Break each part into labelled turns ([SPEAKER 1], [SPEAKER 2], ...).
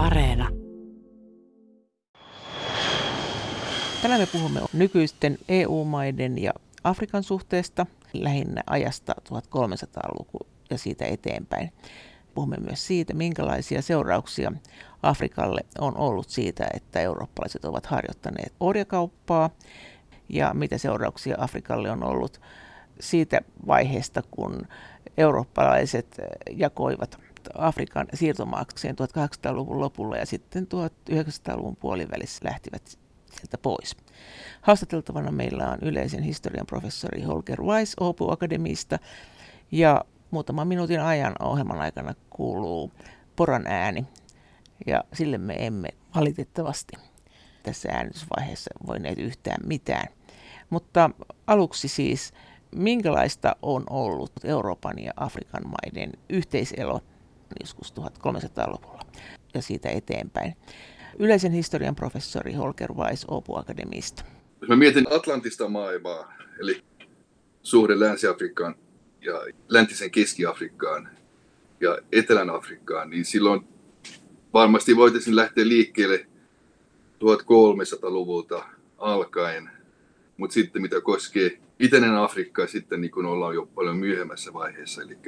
[SPEAKER 1] Areena. Tänään me puhumme nykyisten EU-maiden ja Afrikan suhteesta, lähinnä ajasta 1300-luku ja siitä eteenpäin. Puhumme myös siitä, minkälaisia seurauksia Afrikalle on ollut siitä, että eurooppalaiset ovat harjoittaneet orjakauppaa ja mitä seurauksia Afrikalle on ollut siitä vaiheesta, kun eurooppalaiset jakoivat Afrikan siirtomaakseen 1800-luvun lopulla ja sitten 1900-luvun puolivälissä lähtivät sieltä pois. Haastateltavana meillä on yleisen historian professori Holger Weiss Oopu Akademista ja muutaman minuutin ajan ohjelman aikana kuuluu poran ääni ja sille me emme valitettavasti tässä äänitysvaiheessa voineet yhtään mitään. Mutta aluksi siis, minkälaista on ollut Euroopan ja Afrikan maiden yhteiselo joskus 1300-luvulla ja siitä eteenpäin. Yleisen historian professori Holger Weiss Oopu Akademista.
[SPEAKER 2] Mä mietin Atlantista maailmaa, eli suhde Länsi-Afrikkaan ja läntisen Keski-Afrikkaan ja Etelän Afrikkaan, niin silloin varmasti voitaisiin lähteä liikkeelle 1300-luvulta alkaen. Mutta sitten mitä koskee itäinen Afrikka, sitten niin kun ollaan jo paljon myöhemmässä vaiheessa, eli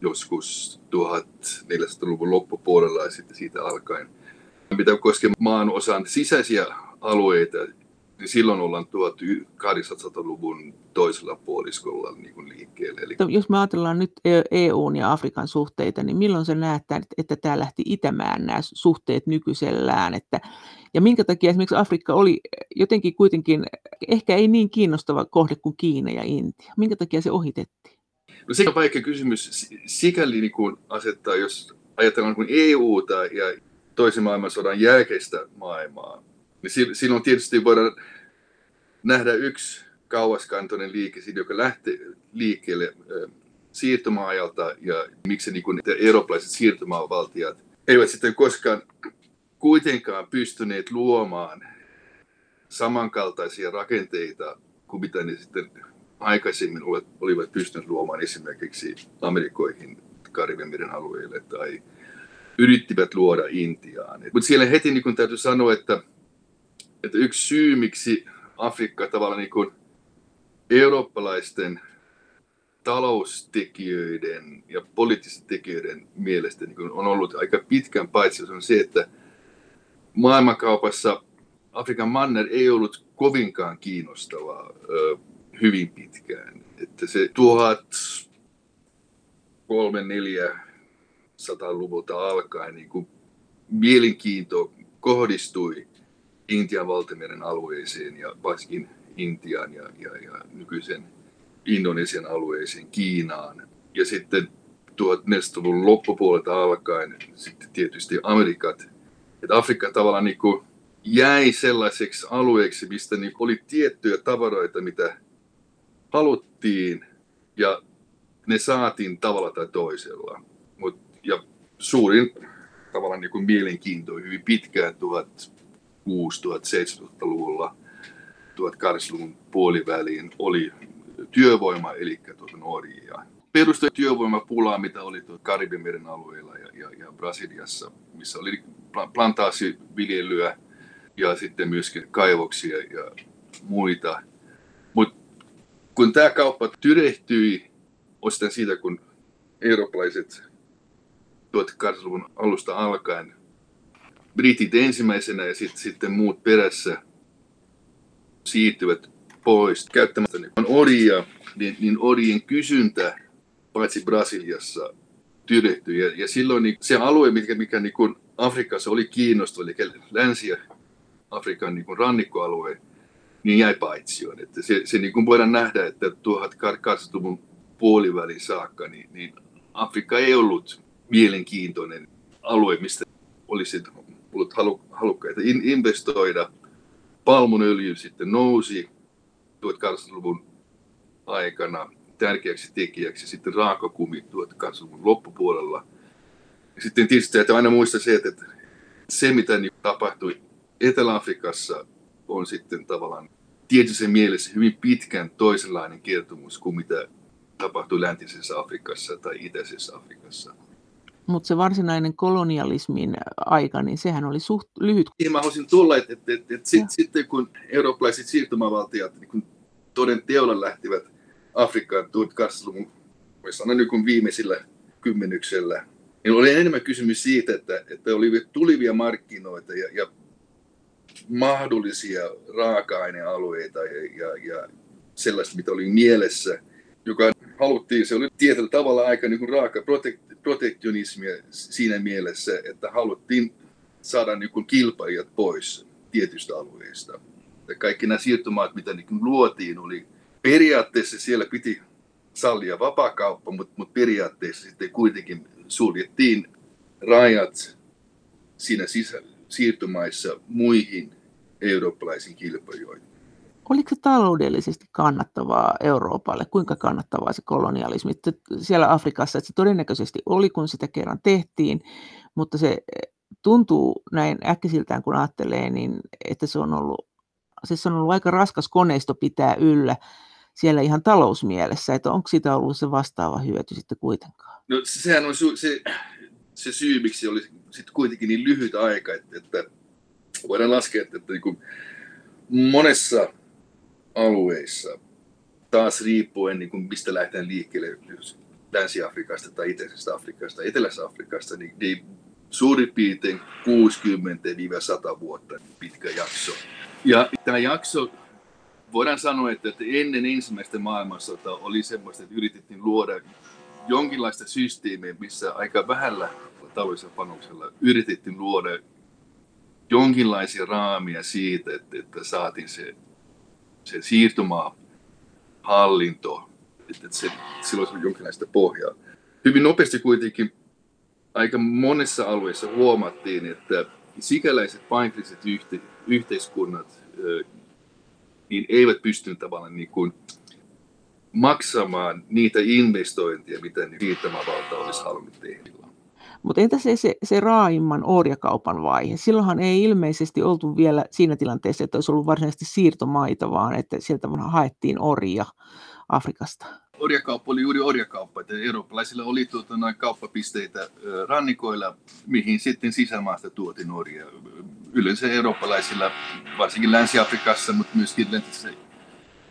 [SPEAKER 2] joskus 1400-luvun loppupuolella ja sitten siitä alkaen. Mitä koskee maan osan sisäisiä alueita, niin silloin ollaan 1800-luvun toisella puoliskolla niin kuin liikkeelle. Eli...
[SPEAKER 1] Jos me ajatellaan nyt EUn ja Afrikan suhteita, niin milloin se näette, että tämä lähti itämään nämä suhteet nykyisellään? Että, ja minkä takia esimerkiksi Afrikka oli jotenkin kuitenkin ehkä ei niin kiinnostava kohde kuin Kiina ja Intia? Minkä takia se ohitettiin?
[SPEAKER 2] No se on vaikea kysymys. Sikäli niin kuin asettaa, jos ajatellaan niin EUta ja toisen maailmansodan jälkeistä maailmaa, niin silloin tietysti voidaan nähdä yksi kauaskantoinen liike, joka lähtee liikkeelle siirtomaajalta ja miksi niin kuin eurooppalaiset siirtomaavaltiot eivät sitten koskaan kuitenkaan pystyneet luomaan samankaltaisia rakenteita kuin mitä ne sitten aikaisemmin olivat pystyneet luomaan esimerkiksi Amerikoihin, Karibian meren alueelle tai yrittivät luoda Intiaan. Mutta siellä heti niin täytyy sanoa, että että yksi syy, miksi Afrikka tavallaan niin kuin eurooppalaisten taloustekijöiden ja poliittisten tekijöiden mielestä niin kuin on ollut aika pitkän paitsi on se, että maailmankaupassa Afrikan manner ei ollut kovinkaan kiinnostavaa hyvin pitkään. Että se 1300-luvulta alkaen niin kuin mielenkiinto kohdistui Intian valtameren alueeseen ja varsinkin Intian ja, ja, ja nykyisen Indonesian alueeseen, Kiinaan. Ja sitten 1400-luvun loppupuolelta alkaen sitten tietysti Amerikat. Että Afrikka tavallaan niin kuin jäi sellaiseksi alueeksi, mistä niin oli tiettyjä tavaroita, mitä haluttiin ja ne saatiin tavalla tai toisella. Mut, ja suurin tavallaan niin kuin mielenkiinto hyvin pitkään 1700-luvulla 1800-luvun puoliväliin oli työvoima, eli tuota orjia. Perustui työvoimapulaa, mitä oli Karibimeren alueella ja, ja, ja Brasiliassa, missä oli plantaasiviljelyä ja sitten myöskin kaivoksia ja muita. Kun tämä kauppa tyrehtyi, osittain siitä, kun eurooppalaiset 1800-luvun alusta alkaen britit ensimmäisenä ja sitten, sitten muut perässä siirtyvät pois käyttämättä niin orjia, niin, niin orjien kysyntä paitsi Brasiliassa tyrehtyi. Ja, ja silloin niin se alue, mikä, mikä niin kuin Afrikassa oli kiinnostava, eli Länsi-Afrikan niin kuin rannikkoalue, niin jäi paitsioon. Että se, se niin kuin voidaan nähdä, että 1800-luvun puolivälin saakka, niin, niin Afrikka ei ollut mielenkiintoinen alue, mistä olisi ollut halu, halukkaita in, investoida. Palmunöljy sitten nousi 1800-luvun aikana tärkeäksi tekijäksi, sitten raakakumi 1800-luvun loppupuolella. Ja sitten tietysti täytyy aina muistaa se, että se mitä niin tapahtui Etelä-Afrikassa on sitten tavallaan tietyssä mielessä hyvin pitkän toisenlainen kertomus kuin mitä tapahtui läntisessä Afrikassa tai itäisessä Afrikassa.
[SPEAKER 1] Mutta se varsinainen kolonialismin aika, niin sehän oli suht lyhyt.
[SPEAKER 2] Siihen mä haluaisin tulla, että, että, että, että sit, sitten kun eurooppalaiset siirtymävaltiot niin kun toden teolla lähtivät Afrikkaan 1800-luvun, voisi sanoa niin viimeisillä kymmenyksellä, niin oli enemmän kysymys siitä, että, että oli tulivia markkinoita ja, ja mahdollisia raaka-ainealueita ja, ja, ja sellaista, mitä oli mielessä, joka haluttiin, se oli tietyllä tavalla aika niin kuin raaka protek- protektionismia siinä mielessä, että haluttiin saada niin kuin kilpailijat pois tietystä alueesta. Ja kaikki nämä siirtomaat, mitä niin kuin luotiin, oli periaatteessa siellä piti sallia vapaakauppa, mutta, mutta periaatteessa sitten kuitenkin suljettiin rajat siinä sisä, siirtomaissa muihin eurooppalaisiin kilpailijoihin.
[SPEAKER 1] Oliko se taloudellisesti kannattavaa Euroopalle? Kuinka kannattavaa se kolonialismi siellä Afrikassa? Että se todennäköisesti oli, kun sitä kerran tehtiin, mutta se tuntuu näin äkkisiltään, kun ajattelee, niin että se on ollut, siis se on ollut aika raskas koneisto pitää yllä siellä ihan talousmielessä, että onko siitä ollut se vastaava hyöty sitten kuitenkaan?
[SPEAKER 2] No sehän on se, se syy, miksi oli sitten kuitenkin niin lyhyt aika, että, että voidaan laskea, että, että niin monessa alueissa, taas riippuen niin kuin mistä lähtee liikkeelle, Länsi-Afrikasta tai Itäisestä Afrikasta, Etelässä Afrikasta, niin, niin suurin piirtein 60-100 vuotta pitkä jakso. Ja tämä jakso, voidaan sanoa, että, että ennen ensimmäistä maailmansota oli semmoista, että yritettiin luoda jonkinlaista systeemiä, missä aika vähällä taloudellisella panoksella yritettiin luoda jonkinlaisia raamia siitä, että, että saatiin se, se siirtymähallinto, että se, silloin se jonkinlaista pohjaa. Hyvin nopeasti kuitenkin aika monessa alueessa huomattiin, että sikäläiset paikalliset yhte, yhteiskunnat niin eivät pystyneet tavallaan niin kuin maksamaan niitä investointeja, mitä niin siirtymävalta olisi halunnut tehdä.
[SPEAKER 1] Mutta entä se, se, se raaimman orjakaupan vaihe? Silloinhan ei ilmeisesti oltu vielä siinä tilanteessa, että olisi ollut varsinaisesti siirtomaita, vaan että sieltä haettiin orja Afrikasta.
[SPEAKER 2] Orjakauppa oli juuri orjakauppa, että eurooppalaisilla oli tuota, noin kauppapisteitä rannikoilla, mihin sitten sisämaasta tuotiin orjia. Yleensä eurooppalaisilla, varsinkin Länsi-Afrikassa, mutta myöskin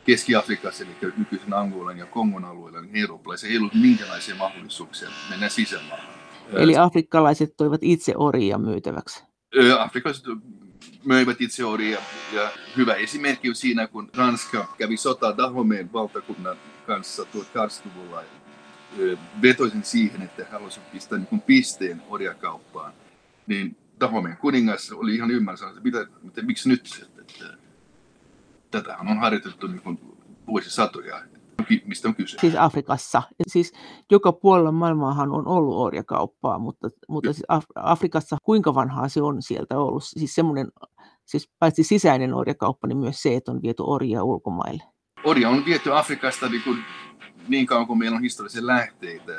[SPEAKER 2] Keski-Afrikassa, eli nykyisen Angolan ja Kongon alueella, niin eurooppalaisilla ei ollut minkälaisia mahdollisuuksia mennä sisämaahan.
[SPEAKER 1] Eli afrikkalaiset toivat itse orjia myytäväksi?
[SPEAKER 2] Afrikkalaiset möivät itse orjia. Ja hyvä esimerkki on siinä, kun Ranska kävi sotaa Dahomeen valtakunnan kanssa 1800-luvulla. Vetoisin siihen, että he halusivat pistää niin pisteen orjakauppaan. Niin Dahomeen kuningas oli ihan ymmärtänyt, että, mitä, että miksi nyt? Että, että, tätähän on harjoitettu niin vuosisatoja mistä on kyse?
[SPEAKER 1] Siis Afrikassa. Siis joka puolella maailmaahan on ollut orjakauppaa, mutta, mutta siis Af- Afrikassa kuinka vanhaa se on sieltä ollut? Siis semmoinen, siis paitsi sisäinen orjakauppa, niin myös se, että on viety orjia ulkomaille.
[SPEAKER 2] Orja on viety Afrikasta niin, kuin, niin kauan kuin meillä on historiallisia lähteitä.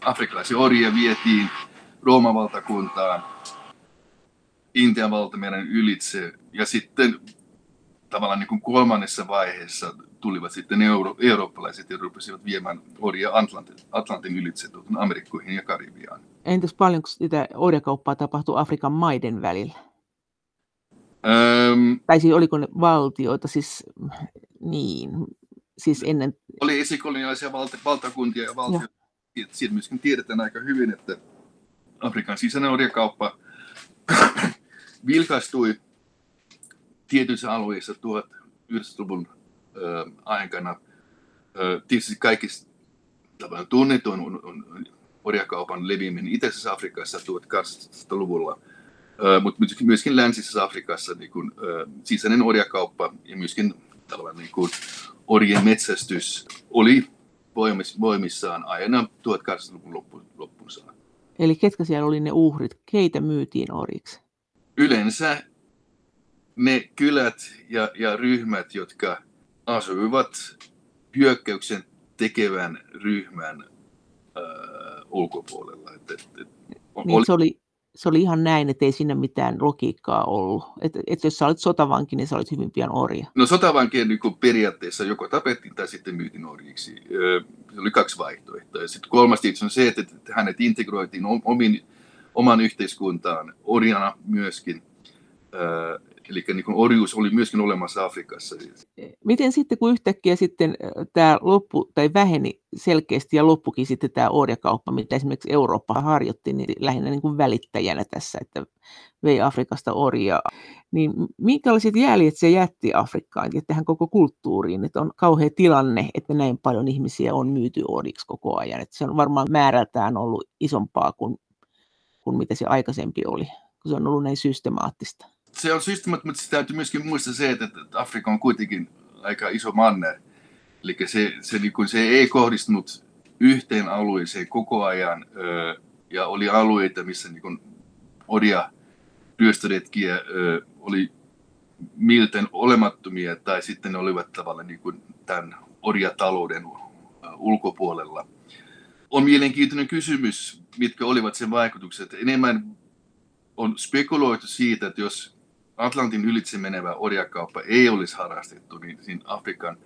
[SPEAKER 2] Afrikkalaisia orjia vietiin Rooman valtakuntaan, Intian valtameren ylitse ja sitten tavallaan niin kuin kolmannessa vaiheessa tulivat sitten euro, eurooppalaiset ja rupesivat viemään orjia Atlantin, Atlantin ylitse Amerikkoihin ja Karibiaan.
[SPEAKER 1] Entäs paljonko sitä orjakauppaa tapahtui Afrikan maiden välillä?
[SPEAKER 2] Öm,
[SPEAKER 1] tai siis oliko ne valtioita, siis niin, siis ennen...
[SPEAKER 2] Oli esikoloniaalisia valta, valtakuntia ja valtioita. Siitä myöskin tiedetään aika hyvin, että Afrikan sisäinen orjakauppa vilkastui tietyissä alueissa 1900-luvun aikana. Tietysti kaikista tunnetuin on, on, on orjakaupan leviäminen Itäisessä Afrikassa 1800-luvulla, mutta myöskin Länsisessä Afrikassa niin kun, sisäinen orjakauppa ja myöskin niin kun, orjen metsästys oli voimissaan aina 1800-luvun loppuun, loppuun saakka.
[SPEAKER 1] Eli ketkä siellä oli ne uhrit? Keitä myytiin orjiksi?
[SPEAKER 2] Yleensä ne kylät ja, ja ryhmät, jotka asuivat hyökkäyksen tekevän ryhmän äh, ulkopuolella. Et, et,
[SPEAKER 1] et, niin oli... se oli se oli ihan näin, että ei siinä mitään logiikkaa ollut. Että et jos sä olit sotavanki, niin sä olit hyvin pian orja.
[SPEAKER 2] No sotavankien niin periaatteessa joko tapettiin tai sitten myytiin orjiksi. Se oli kaksi vaihtoehtoa. Ja sitten kolmas tietysti on se, että hänet integroitiin omin, oman yhteiskuntaan orjana myöskin. Eli niin kuin orjuus oli myöskin olemassa Afrikassa.
[SPEAKER 1] Miten sitten, kun yhtäkkiä sitten tämä loppu tai väheni selkeästi ja loppukin sitten tämä orjakauppa, mitä esimerkiksi Eurooppa harjoitti, niin lähinnä niin kuin välittäjänä tässä, että vei Afrikasta orjaa, niin minkälaiset jäljet se jätti Afrikkaan ja tähän koko kulttuuriin, että on kauhea tilanne, että näin paljon ihmisiä on myyty orjiksi koko ajan, että se on varmaan määrältään ollut isompaa kuin, kuin mitä se aikaisempi oli, kun se on ollut näin systemaattista
[SPEAKER 2] se on systemaattista, mutta täytyy myöskin muistaa se, että, Afrikka on kuitenkin aika iso manne. Eli se, se, niin kuin, se ei kohdistunut yhteen alueeseen koko ajan, ja oli alueita, missä niin kuin, odia ryöstöretkiä oli milten olemattomia, tai sitten ne olivat tavallaan niin kuin tämän orjatalouden ulkopuolella. On mielenkiintoinen kysymys, mitkä olivat sen vaikutukset. Enemmän on spekuloitu siitä, että jos Atlantin ylitse menevä orjakauppa ei olisi harrastettu, niin siinä Afrikan,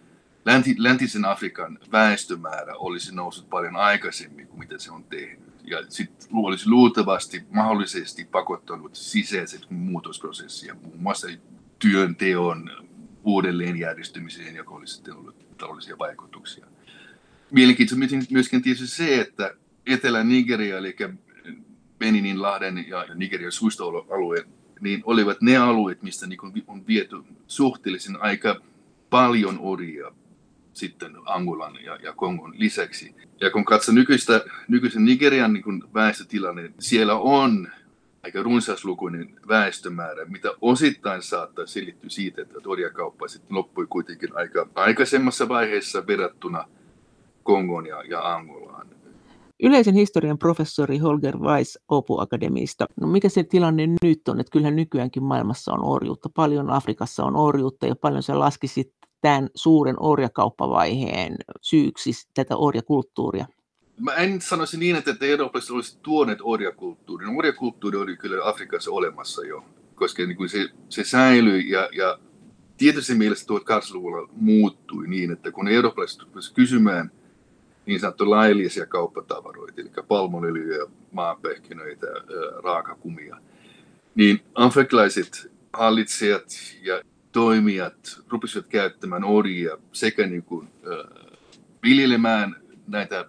[SPEAKER 2] länti, läntisen Afrikan väestömäärä olisi noussut paljon aikaisemmin kuin mitä se on tehnyt. Ja sitten olisi luultavasti mahdollisesti pakottanut sisäiset muutosprosessia, muun muassa työnteon uudelleenjärjestymiseen, joka olisi sitten ollut taloudellisia vaikutuksia. Mielenkiintoista myöskin tietysti se, että Etelä-Nigeria, eli Beninin lahden ja Nigerian suistoalueen niin olivat ne alueet, mistä niin kuin on viety suhteellisen aika paljon orjia sitten Angolan ja, ja Kongon lisäksi. Ja kun katsoo nykyistä, nykyisen Nigerian niin väestötilanne, siellä on aika runsaslukuinen väestömäärä, mitä osittain saattaa selittyä siitä, että orjakauppa sitten loppui kuitenkin aika aikaisemmassa vaiheessa verrattuna Kongon ja, ja Angolaan.
[SPEAKER 1] Yleisen historian professori Holger Weiss Opu Akademista. No mikä se tilanne nyt on? Että kyllähän nykyäänkin maailmassa on orjuutta. Paljon Afrikassa on orjuutta ja paljon se laskisi tämän suuren orjakauppavaiheen syyksi tätä orjakulttuuria.
[SPEAKER 2] Mä en sanoisi niin, että eurooppalaiset olisivat tuoneet orjakulttuurin. Orjakulttuuri oli kyllä Afrikassa olemassa jo, koska niin kuin se, se säilyi ja, ja tietysti mielessä 1800-luvulla muuttui niin, että kun eurooppalaiset kysymään niin sanottu laillisia kauppatavaroita, eli palmonöljyä, maanpehkinöitä, raakakumia, niin afrikkalaiset hallitsijat ja toimijat rupesivat käyttämään orjia sekä niin kuin, äh, viljelemään näitä äh,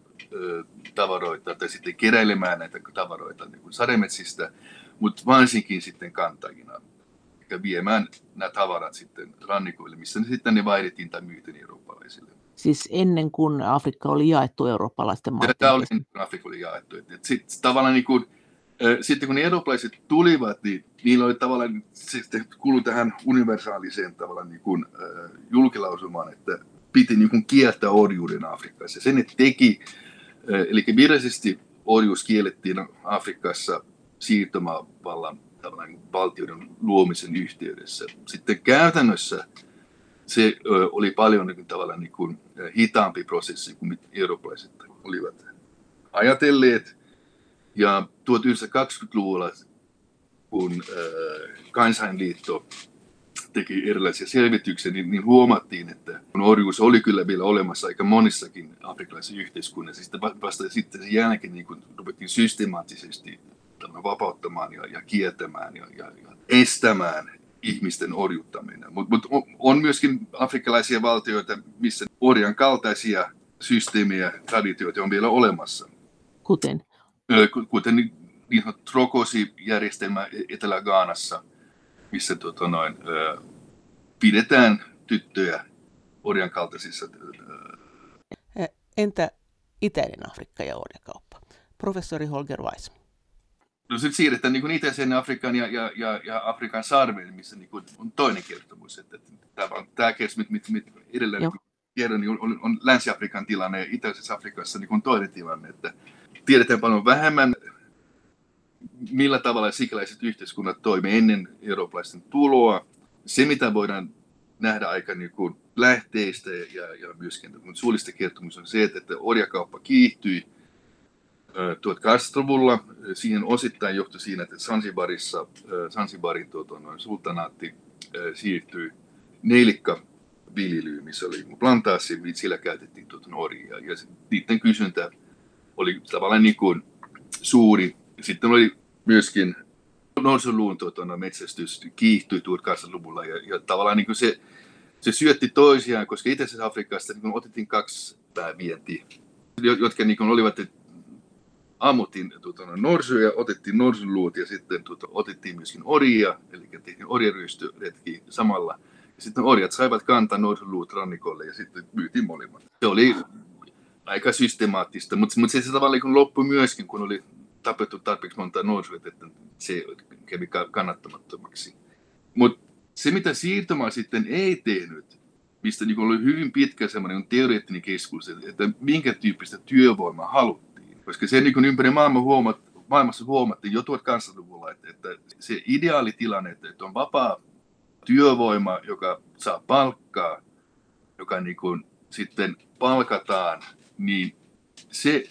[SPEAKER 2] tavaroita tai sitten keräilemään näitä tavaroita niin kuin sademetsistä, mutta varsinkin sitten kantajina ja viemään nämä tavarat sitten rannikoille, missä ne sitten ne vaihdettiin tai myytiin eurooppalaisille
[SPEAKER 1] siis ennen kuin Afrikka oli jaettu eurooppalaisten maiden
[SPEAKER 2] Tämä oli ennen kuin Afrikka oli jaettu. Sitten tavallaan niin kuin, sitten kun ne eurooppalaiset tulivat, niin niillä oli tavallaan, sitten kuului tähän universaaliseen tavallaan niin kuin, julkilausumaan, että piti niin kuin kieltää orjuuden Afrikassa. Sen ne teki, eli virallisesti orjuus kiellettiin Afrikassa siirtomavallan tavallaan valtioiden luomisen yhteydessä. Sitten käytännössä se oli paljon niin kuin, tavallaan niin kuin, hitaampi prosessi kuin eurooppalaiset olivat ajatelleet. Ja 1920-luvulla, kun kansainliitto teki erilaisia selvityksiä, niin, niin huomattiin, että orjuus oli kyllä vielä olemassa aika monissakin afrikkalaisissa yhteiskunnissa, sitten vasta sitten sen jälkeen niin kun ruvettiin systemaattisesti vapauttamaan ja, ja kieltämään ja, ja, ja estämään ihmisten orjuttaminen. Mutta mut on myöskin afrikkalaisia valtioita, missä orjan kaltaisia systeemiä, traditioita on vielä olemassa.
[SPEAKER 1] Kuten?
[SPEAKER 2] Kuten niin, niin Trokosi-järjestelmä Etelä-Gaanassa, missä tota noin, pidetään tyttöjä orjan kaltaisissa.
[SPEAKER 1] Entä Itäinen Afrikka ja orjakauppa? Professori Holger Weiss.
[SPEAKER 2] No sitten siirretään niin itäisen Afrikan ja, ja, ja, ja Afrikan sarveen, missä niin kuin on toinen kertomus. Että, että tämä, tämä kertomus, mit, mit edelleen niin tiedän, niin on, on, on Länsi-Afrikan tilanne ja Itäisessä Afrikassa niin on toinen tilanne. Että tiedetään paljon vähemmän, millä tavalla sikäläiset yhteiskunnat toimii ennen eurooppalaisten tuloa. Se, mitä voidaan nähdä aika niin kuin lähteistä ja, ja myöskin suullista kertomus on se, että, että orjakauppa kiihtyi – 1800-luvulla. Siihen osittain johtui siinä, että Sansibarissa, Sansibarin tuota, noin, sultanaatti siirtyi nelikka viljelyyn, missä oli plantaassi, sillä käytettiin tuota orjia. Ja niiden kysyntä oli tavallaan niin kuin suuri. Sitten oli myöskin norsuluun tuota, metsästys kiihtyi 1800-luvulla ja, ja tavallaan niin kuin se, se syötti toisiaan, koska itse Afrikasta niin otettiin kaksi päävientiä, jotka niin kuin olivat, että ammuttiin tuota, no, norsuja, otettiin norsuluut ja sitten tuota, otettiin myöskin orjia, eli tehtiin orjaryöstöretki samalla. Ja sitten orjat saivat kantaa norsuluut rannikolle ja sitten myytiin molemmat. Se oli aika systemaattista, mutta, mutta se, se tavallaan niin loppui myöskin, kun oli tapettu tarpeeksi monta norsua, että se kävi kannattamattomaksi. Mutta se, mitä siirtoma sitten ei tehnyt, mistä niin oli hyvin pitkä semmoinen teoreettinen keskustelu, että minkä tyyppistä työvoimaa haluttiin. Koska se niin ympäri maailman huomat, maailmassa huomattiin jo 1800-luvulla, että, että se ideaalitilanne, että on vapaa työvoima, joka saa palkkaa, joka niin kuin sitten palkataan, niin se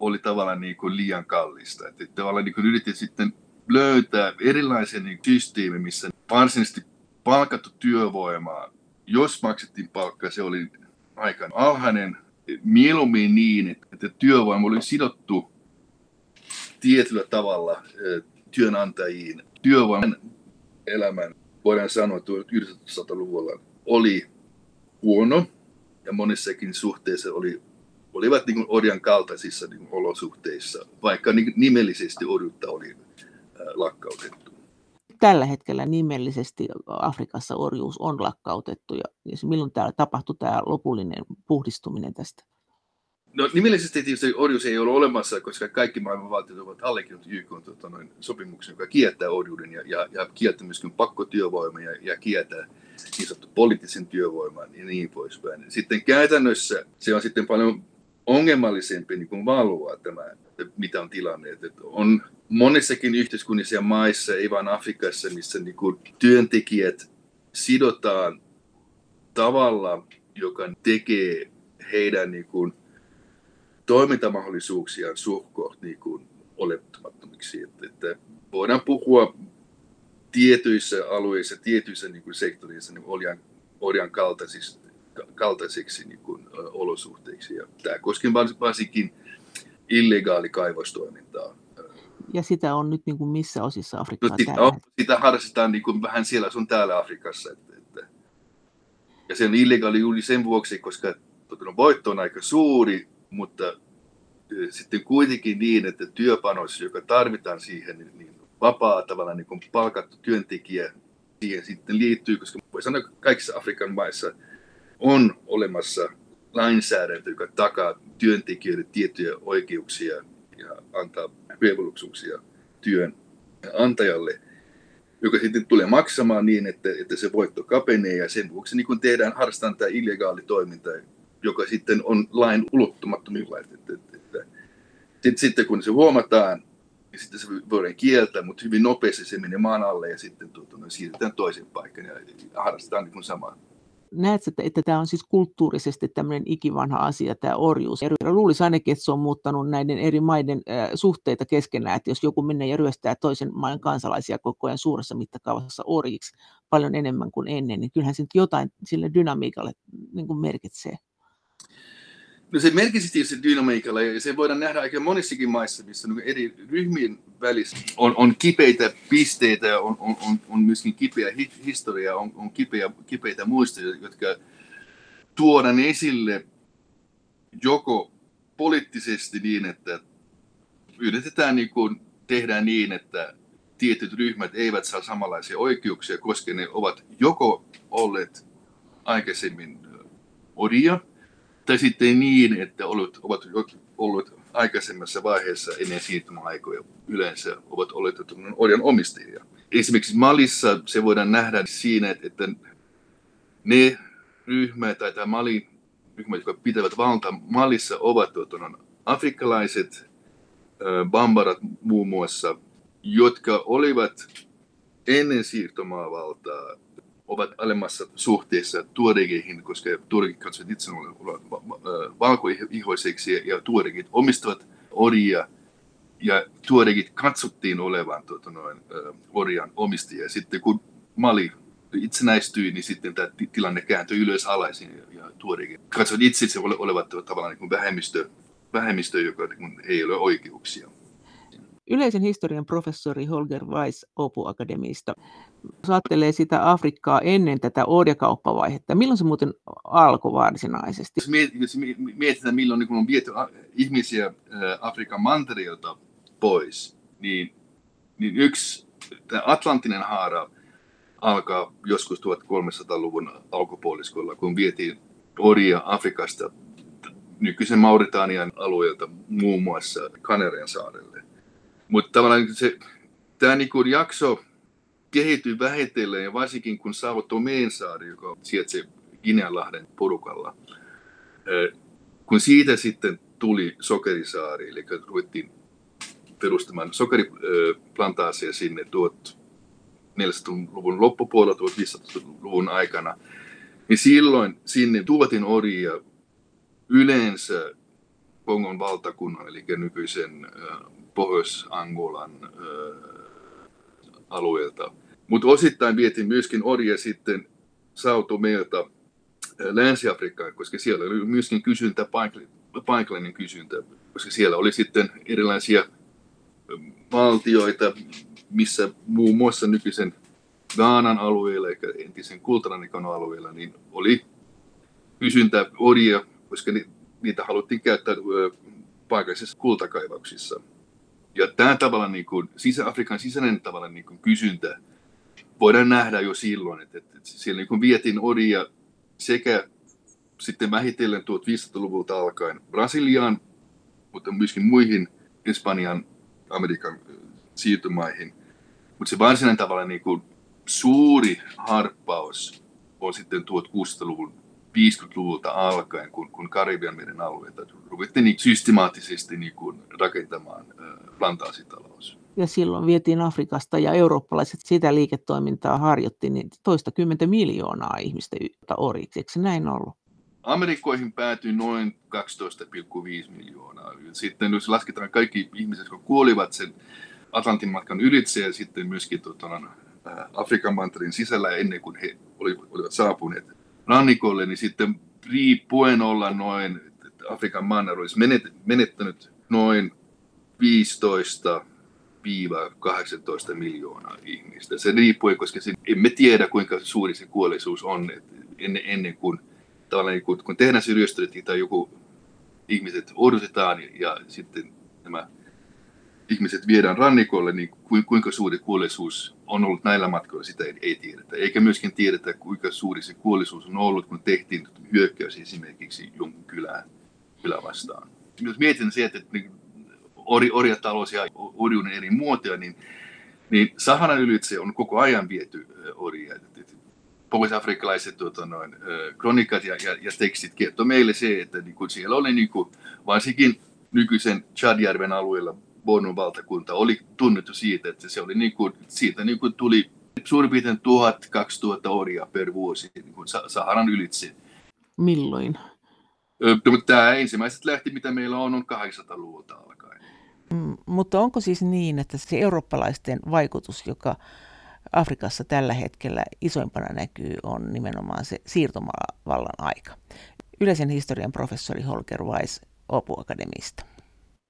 [SPEAKER 2] oli tavallaan niin kuin liian kallista. Että tavallaan niin kuin yritin sitten löytää erilaisen niin systeemi, missä varsinaisesti palkattu työvoimaa, jos maksettiin palkkaa, se oli aika alhainen. Mieluummin niin, että työvoima oli sidottu tietyllä tavalla työnantajiin. Työvoiman elämän, voidaan sanoa, että 1900-luvulla oli huono ja monissakin suhteissa oli olivat niin orjan kaltaisissa niin olosuhteissa, vaikka niin nimellisesti orjuutta oli lakkautettu.
[SPEAKER 1] Tällä hetkellä nimellisesti Afrikassa orjuus on lakkautettu ja milloin täällä tapahtui tämä lopullinen puhdistuminen tästä?
[SPEAKER 2] No nimellisesti tietysti orjuus ei ole olemassa, koska kaikki maailman valtiot ovat allekirjoittaneet YK tota, noin, sopimuksen, joka kieltää orjuuden ja, ja, ja kieltää myöskin pakkotyövoimaa ja, ja kieltää niin sanottu poliittisen työvoiman ja niin poispäin. Sitten käytännössä se on sitten paljon ongelmallisempi niin kuin valvoa tämä, mitä on tilanne. Että on monissakin yhteiskunnissa ja maissa, ei vain Afrikassa, missä niin kuin työntekijät sidotaan tavalla, joka tekee heidän niin kuin, toimintamahdollisuuksiaan suhkoht niin kuin, olettamattomiksi. Että, että voidaan puhua tietyissä alueissa, tietyissä niin kuin sektoreissa niin orjan, orjan kaltaisista kaltaisiksi niin kuin, olosuhteiksi. Ja tämä koskee varsinkin illegaali kaivostoimintaa.
[SPEAKER 1] Ja sitä on nyt niin kuin missä osissa Afrikkaa? No,
[SPEAKER 2] sitä, on, sitä harrastetaan niin kuin vähän siellä sun täällä Afrikassa. Että, että. Ja se on illegaali juuri sen vuoksi, koska no, voitto on aika suuri, mutta sitten kuitenkin niin, että työpanos, joka tarvitaan siihen, niin, niin vapaa tavalla niin kuin palkattu työntekijä siihen sitten liittyy, koska voi sanoa kaikissa Afrikan maissa – on olemassa lainsäädäntö, joka takaa työntekijöille tiettyjä oikeuksia ja antaa velvollisuuksia työnantajalle, joka sitten tulee maksamaan niin, että, että se voitto kapenee ja sen vuoksi niin kun tehdään, harrastetaan tämä illegaali toiminta, joka sitten on lain ulottumattomilla. Sitten, sitten kun se huomataan, niin sitten se voidaan kieltää, mutta hyvin nopeasti se menee maan alle ja sitten tuota, siirrytään toiseen paikkaan ja harrastetaan niin samaa
[SPEAKER 1] näet, että, että tämä on siis kulttuurisesti tämmöinen ikivanha asia, tämä orjuus. Ja luulisi ainakin, että se on muuttanut näiden eri maiden äh, suhteita keskenään, että jos joku menee ja ryöstää toisen maan kansalaisia koko ajan suuressa mittakaavassa orjiksi paljon enemmän kuin ennen, niin kyllähän se jotain sille dynamiikalle niin kuin merkitsee.
[SPEAKER 2] No se merkitsi tietysti dynamiikalla ja se voidaan nähdä aika monissakin maissa, missä niin eri ryhmien välissä on, on kipeitä pisteitä on, on, on, on myöskin kipeä historia, on, on kipeä, kipeitä muistoja, jotka tuodaan esille joko poliittisesti niin, että yritetään niin kuin, tehdään niin, että tietyt ryhmät eivät saa samanlaisia oikeuksia, koska ne ovat joko olleet aikaisemmin orjia, tai sitten niin, että olet, ovat olleet aikaisemmassa vaiheessa ennen siirtymäaikoja yleensä ovat olleet orjan omistajia. Esimerkiksi Malissa se voidaan nähdä siinä, että ne ryhmät tai tämä Malin ryhmät, jotka pitävät valtaa Malissa, ovat tuota, afrikkalaiset, bambarat muun muassa, jotka olivat ennen siirtomaavaltaa ovat alemmassa suhteessa tuoregeihin, koska tuoregit katsovat itse valkoihoiseksi ja tuoregit omistavat orjia ja tuorekin katsottiin olevan tuota, noin, orjan omistajia. Sitten kun Mali itsenäistyi, niin sitten tämä tilanne kääntyi ylös alaisin ja, tuorekin katsoi itse itse olevat tavallaan niin kuin vähemmistö, vähemmistö, joka niin ei ole oikeuksia.
[SPEAKER 1] Yleisen historian professori Holger Weiss Opu Akademista jos ajattelee sitä Afrikkaa ennen tätä orjakauppavaihetta, milloin se muuten alkoi varsinaisesti?
[SPEAKER 2] Jos mietitään, milloin niin on viety ihmisiä Afrikan mantereelta pois, niin, niin yksi tämä Atlantinen haara alkaa joskus 1300-luvun alkupuoliskolla, kun vietiin orjia Afrikasta nykyisen Mauritanian alueelta muun muassa Kanarian saarelle. Mutta tavallaan se, tämä niinku jakso kehittyi vähitellen ja varsinkin kun saavuttu Meensaari, joka sijaitsee Gineanlahden porukalla, kun siitä sitten tuli Sokerisaari, eli ruvettiin perustamaan sokeriplantaasia sinne 1400-luvun loppupuolella, 1500-luvun aikana, niin silloin sinne tuotiin orjia yleensä Kongon valtakunnan, eli nykyisen Pohjois-Angolan alueelta. Mutta osittain vietiin myöskin orje sitten Sautomeelta Länsi-Afrikkaan, koska siellä oli myöskin kysyntä, paikallinen kysyntä, koska siellä oli sitten erilaisia valtioita, missä muun muassa nykyisen Gaanan alueella, eikä entisen Kultaranikon alueella, niin oli kysyntä orjia, koska niitä haluttiin käyttää paikallisissa kultakaivauksissa. Ja tämä tavalla niin kuin, Sisä-Afrikan sisäinen tavalla niin kuin kysyntä voidaan nähdä jo silloin, että, että, siellä niin kuin vietiin orjia sekä sitten vähitellen 1500-luvulta alkaen Brasiliaan, mutta myöskin muihin Espanjan, Amerikan siirtymaihin. Mutta se varsinainen tavalla niin kuin suuri harppaus on sitten 1600-luvun 50-luvulta alkaen, kun, kun Karibian meren alueita ruvettiin niin systemaattisesti niin kuin rakentamaan plantaasitalous.
[SPEAKER 1] Ja silloin vietiin Afrikasta ja eurooppalaiset sitä liiketoimintaa harjoitti niin toista kymmentä miljoonaa ihmistä oriksi. Eikö se näin ollut?
[SPEAKER 2] Amerikkoihin päätyi noin 12,5 miljoonaa. Sitten jos lasketaan kaikki ihmiset, jotka kuolivat sen Atlantin matkan ylitse ja sitten myöskin tuota, Afrikan mantereen sisällä ennen kuin he olivat saapuneet rannikolle, niin sitten riippuen olla noin, Afrikan manner olisi menettänyt noin 15 18 miljoonaa ihmistä. Se riippuu, koska se, emme tiedä, kuinka suuri se kuolleisuus on ennen, ennen kuin, tavallaan, kun, kun tehdään se tai joku ihmiset odotetaan ja, ja sitten nämä ihmiset viedään rannikolle, niin kuinka suuri kuolleisuus on ollut näillä matkoilla, sitä ei, ei tiedetä. Eikä myöskin tiedetä, kuinka suuri se kuolleisuus on ollut, kun tehtiin hyökkäys esimerkiksi jonkun kylään, kylään vastaan. Jos mietin se, että niin ori, orjatalous ja orjuuden eri muotoja, niin, niin Saharan ylitse on koko ajan viety orjia. Pohjois-afrikkalaiset tuota, noin, kronikat ja, ja, ja tekstit kertoo meille se, että niin kuin siellä oli niin kuin, varsinkin nykyisen Chadjärven alueella Bonon valtakunta oli tunnettu siitä, että se oli niin kuin, siitä niin kuin tuli suurin piirtein 1000-2000 orjaa per vuosi niin kuin Saharan ylitse.
[SPEAKER 1] Milloin?
[SPEAKER 2] Mutta tämä ensimmäiset lähti, mitä meillä on, on 800-luvulta alkaen.
[SPEAKER 1] Mm, mutta onko siis niin, että se eurooppalaisten vaikutus, joka Afrikassa tällä hetkellä isoimpana näkyy, on nimenomaan se siirtomavallan aika? Yleisen historian professori Holger Weiss Opu Akademista.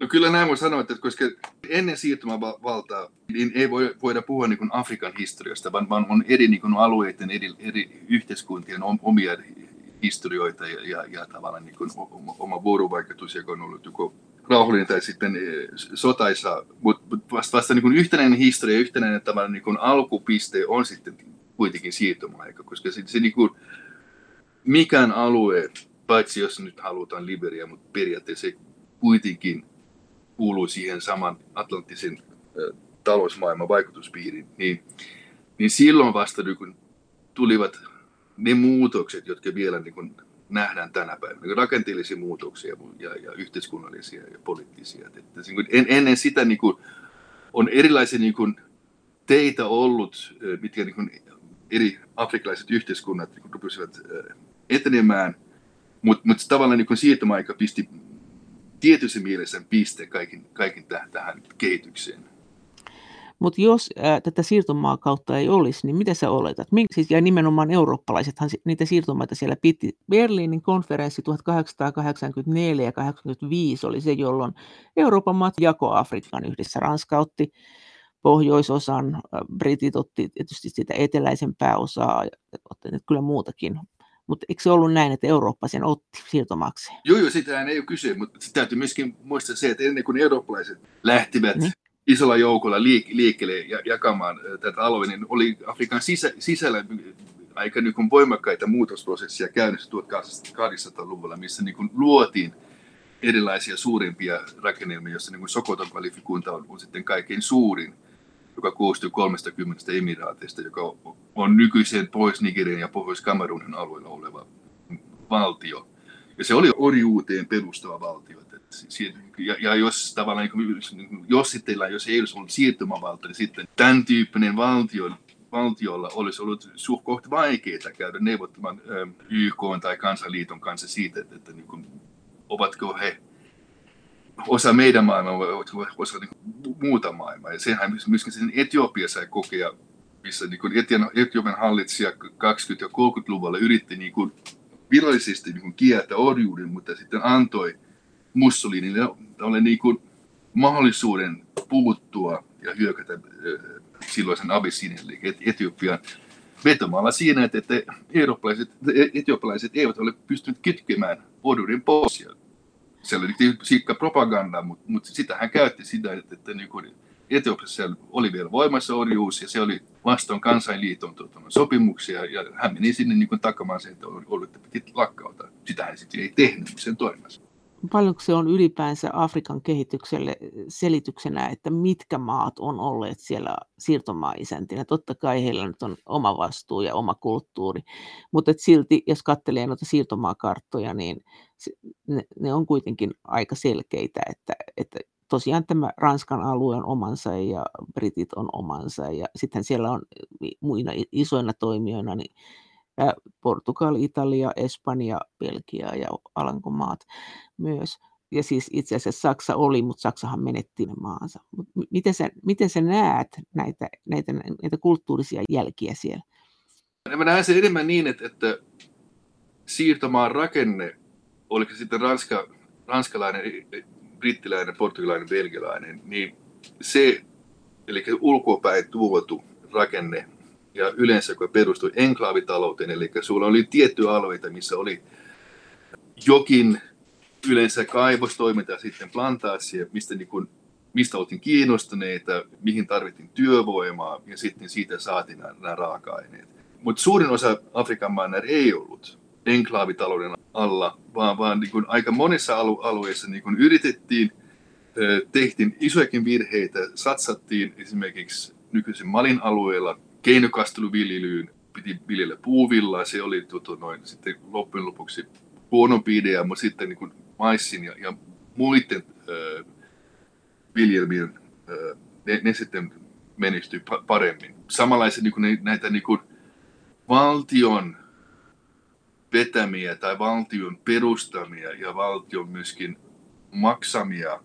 [SPEAKER 2] No kyllä näin voi sanoa, että koska ennen siirtymävaltaa niin ei voi, voida puhua niin kuin Afrikan historiasta, vaan, vaan on eri niin kuin alueiden, eri, eri yhteiskuntien omia historioita ja, ja, ja tavallaan niin kuin oma vuorovaikutus, joka on ollut joko rauhallinen tai sitten e, sotaisa, mutta vasta, vasta niin yhtenäinen historia, yhtenäinen tavallaan niin alkupiste on sitten kuitenkin siirtymäaika, koska se, se niin kuin, mikään alue, paitsi jos nyt halutaan Liberia, mutta periaatteessa se kuitenkin kuuluu siihen saman atlanttisen talousmaailman vaikutuspiiriin, niin, niin silloin vasta niin kun tulivat ne muutokset, jotka vielä niin kun nähdään tänä päivänä, niin rakenteellisia muutoksia ja, ja yhteiskunnallisia ja poliittisia. Että, niin en, ennen sitä niin kun, on erilaisia niin kun, teitä ollut, mitkä niin kun, eri afrikkalaiset yhteiskunnat niin rupesivat etenemään, mutta mut tavallaan niin siirtymäaika pisti tietyssä mielessä piste kaikin, kaikin tähän, tähän kehitykseen.
[SPEAKER 1] Mutta jos ää, tätä siirtomaakautta ei olisi, niin mitä sä oletat? Mink, siis, ja nimenomaan eurooppalaisethan niitä siirtomaita siellä piti. Berliinin konferenssi 1884 ja 1885 oli se, jolloin Euroopan maat jako Afrikan yhdessä. Ranska otti pohjoisosan, britit otti tietysti sitä eteläisempää osaa, otti kyllä muutakin. Mutta eikö se ollut näin, että Eurooppa sen otti siirtomakseen?
[SPEAKER 2] Joo, joo, sitä ei ole kyse, mutta täytyy myöskin muistaa se, että ennen kuin eurooppalaiset lähtivät niin isolla joukolla liik- liikkeelle ja jakamaan tätä aluetta, niin oli Afrikan sisä- sisällä aika niin kuin voimakkaita muutosprosesseja käynnissä 1800-luvulla, missä niin kuin luotiin erilaisia suurimpia rakennelmia, joissa niin Sokoton kvalifikuunta on, on sitten kaikkein suurin, joka koostuu 30 emiraateista, joka on nykyisen pois Nigerian ja pohjois Kamerunin alueella oleva valtio. Ja se oli orjuuteen perustava valtio ja, ja jos tavallaan, niin jos sitten, jos ei olisi ollut siirtymävalta, niin sitten tämän tyyppinen valtio, valtiolla olisi ollut suht vaikeaa käydä neuvottamaan YK tai kansanliiton kanssa siitä, että, että niin kuin, ovatko he osa meidän maailmaa vai osa niin kuin, muuta maailmaa. Ja sehän myöskin sen Etiopia sai kokea, missä niin kuin Etiopian hallitsija 20- ja 30-luvulla yritti niin kuin, virallisesti niin kuin, kieltää orjuuden, mutta sitten antoi Mussolinille oli niin kuin mahdollisuuden puuttua ja hyökätä silloisen Abysinian, eli Etiopian vetomalla siinä, että, että eurooppalaiset, eivät ole pystyneet kitkemään orjuuden pois. Se oli siikka propaganda, mutta, mutta sitä hän käytti sitä, että, että niin Etiopiassa oli vielä voimassa orjuus ja se oli vastoin kansainliiton tuota, sopimuksia ja hän meni sinne niin takamaan sen, että orjuutta piti lakkauttaa. Sitä hän sitten ei tehnyt, sen toimessa
[SPEAKER 1] paljonko se on ylipäänsä Afrikan kehitykselle selityksenä, että mitkä maat on olleet siellä siirtomaa-isäntinä. Totta kai heillä nyt on oma vastuu ja oma kulttuuri, mutta et silti, jos katselee noita siirtomaakarttoja, niin ne, ne on kuitenkin aika selkeitä, että, että tosiaan tämä Ranskan alue on omansa ja Britit on omansa ja sitten siellä on muina isoina toimijoina niin Portugal, Italia, Espanja, Belgia ja Alankomaat myös. Ja siis itse asiassa Saksa oli, mutta Saksahan menetti maansa. Mut miten, sä, miten sä näet näitä, näitä, näitä kulttuurisia jälkiä siellä?
[SPEAKER 2] Mä näen sen enemmän niin, että, että siirtomaan rakenne, oliko se sitten ranska, ranskalainen, brittiläinen, portugalainen, belgialainen, niin se, eli ulkopäin tuotu rakenne, ja yleensä kun perustui enklaavitalouteen, eli sulla oli tiettyjä alueita, missä oli jokin yleensä kaivostoiminta sitten plantaatsia, mistä, niin kuin, mistä oltiin kiinnostuneita, mihin tarvittiin työvoimaa ja sitten siitä saatiin nämä, nämä raaka-aineet. Mutta suurin osa Afrikan manner ei ollut enklaavitalouden alla, vaan, vaan niin kuin aika monissa alu- alueissa niin kuin yritettiin, tehtiin isojakin virheitä, satsattiin esimerkiksi nykyisen Malin alueella keinokasteluviljelyyn, piti viljellä puuvillaa, se oli tuota, noin, sitten loppujen lopuksi huonompi idea, mutta sitten niin kuin maissin ja, ja muiden äh, viljelmien, äh, ne, ne sitten menestyi paremmin. Samanlaisia niin kuin näitä niin kuin valtion vetämiä tai valtion perustamia ja valtion myöskin maksamia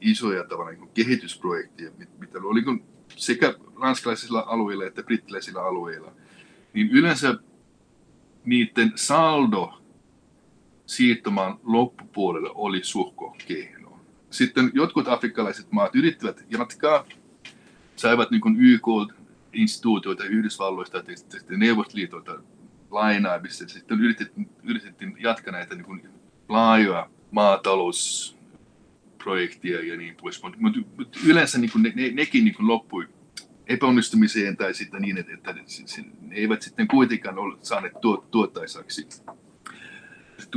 [SPEAKER 2] isoja tavallaan niin kehitysprojekteja, mitä oli niin sekä ranskalaisilla alueilla että brittiläisillä alueilla, niin yleensä niiden saldo siirtomaan loppupuolelle oli suhko kehno. Sitten jotkut afrikkalaiset maat yrittivät jatkaa, saivat niin YK-instituutioita Yhdysvalloista ja Neuvostoliitolta lainaa, missä sitten yritettiin, yritettiin jatkaa näitä niin laajoja maatalousprojektia ja niin pois. Mutta mut yleensä niin ne, ne, nekin niin loppui epäonnistumiseen tai sitten niin, että, että ne eivät sitten kuitenkaan ole saaneet tuottaisaksi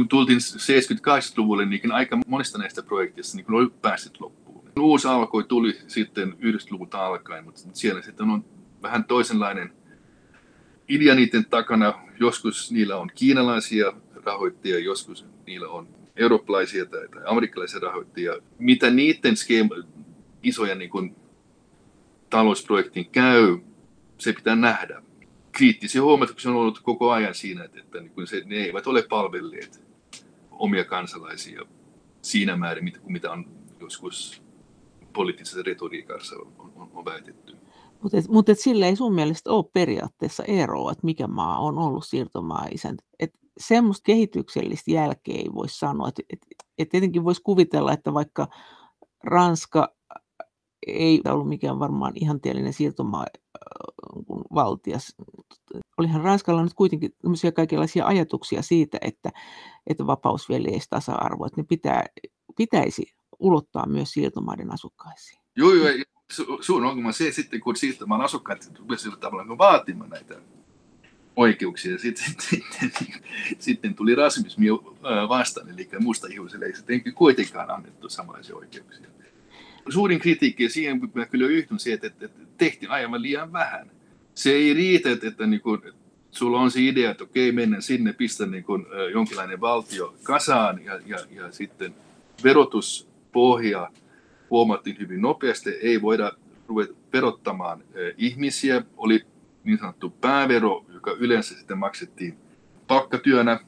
[SPEAKER 2] tultiin 78-luvulle, niin aika monista näistä projekteista niin oli päässyt loppuun. Uusi alkoi tuli sitten 90-luvulta alkaen, mutta siellä sitten on vähän toisenlainen idea niiden takana. Joskus niillä on kiinalaisia rahoittajia, joskus niillä on eurooppalaisia tai, tai amerikkalaisia rahoittajia. Mitä niiden skeema, isoja niin kuin, talousprojektin käy, se pitää nähdä kriittisiä huomautuksia on ollut koko ajan siinä, että, että niin se, ne eivät ole palvelleet omia kansalaisia siinä määrin, kuin mitä on joskus poliittisessa retoriikassa on, on, on väitetty.
[SPEAKER 1] Mutta mut sillä ei sun mielestä ole periaatteessa eroa, että mikä maa on ollut siirtomaa isäntä. Semmoista kehityksellistä jälkeä ei voi sanoa. Et, et, et tietenkin voisi kuvitella, että vaikka Ranska ei ollut mikään varmaan ihanteellinen siirtomaa kuin valtias. Olihan Ranskalla nyt kuitenkin kaikenlaisia ajatuksia siitä, että, että vapaus, veljeis, tasa-arvo, että ne pitää, pitäisi ulottaa myös siirtomaiden asukkaisiin.
[SPEAKER 2] Joo, joo. Su, suun ongelma se sitten, kun siirtomaan asukkaat tavallaan vaatimaan näitä oikeuksia. Sitten, sitten, sitten tuli rasismi vastaan, eli musta ihmiselle ei sitten kuitenkaan annettu samanlaisia oikeuksia suurin kritiikki siihen mä kyllä yhtyn se, että, että tehtiin aivan liian vähän. Se ei riitä, että, että, niin kuin, sulla on se idea, että okei, mennään sinne, pistä niin kuin, jonkinlainen valtio kasaan ja, ja, ja sitten verotuspohja huomattiin hyvin nopeasti. Ei voida ruveta verottamaan ihmisiä. Oli niin sanottu päävero, joka yleensä sitten maksettiin palkkatyönä,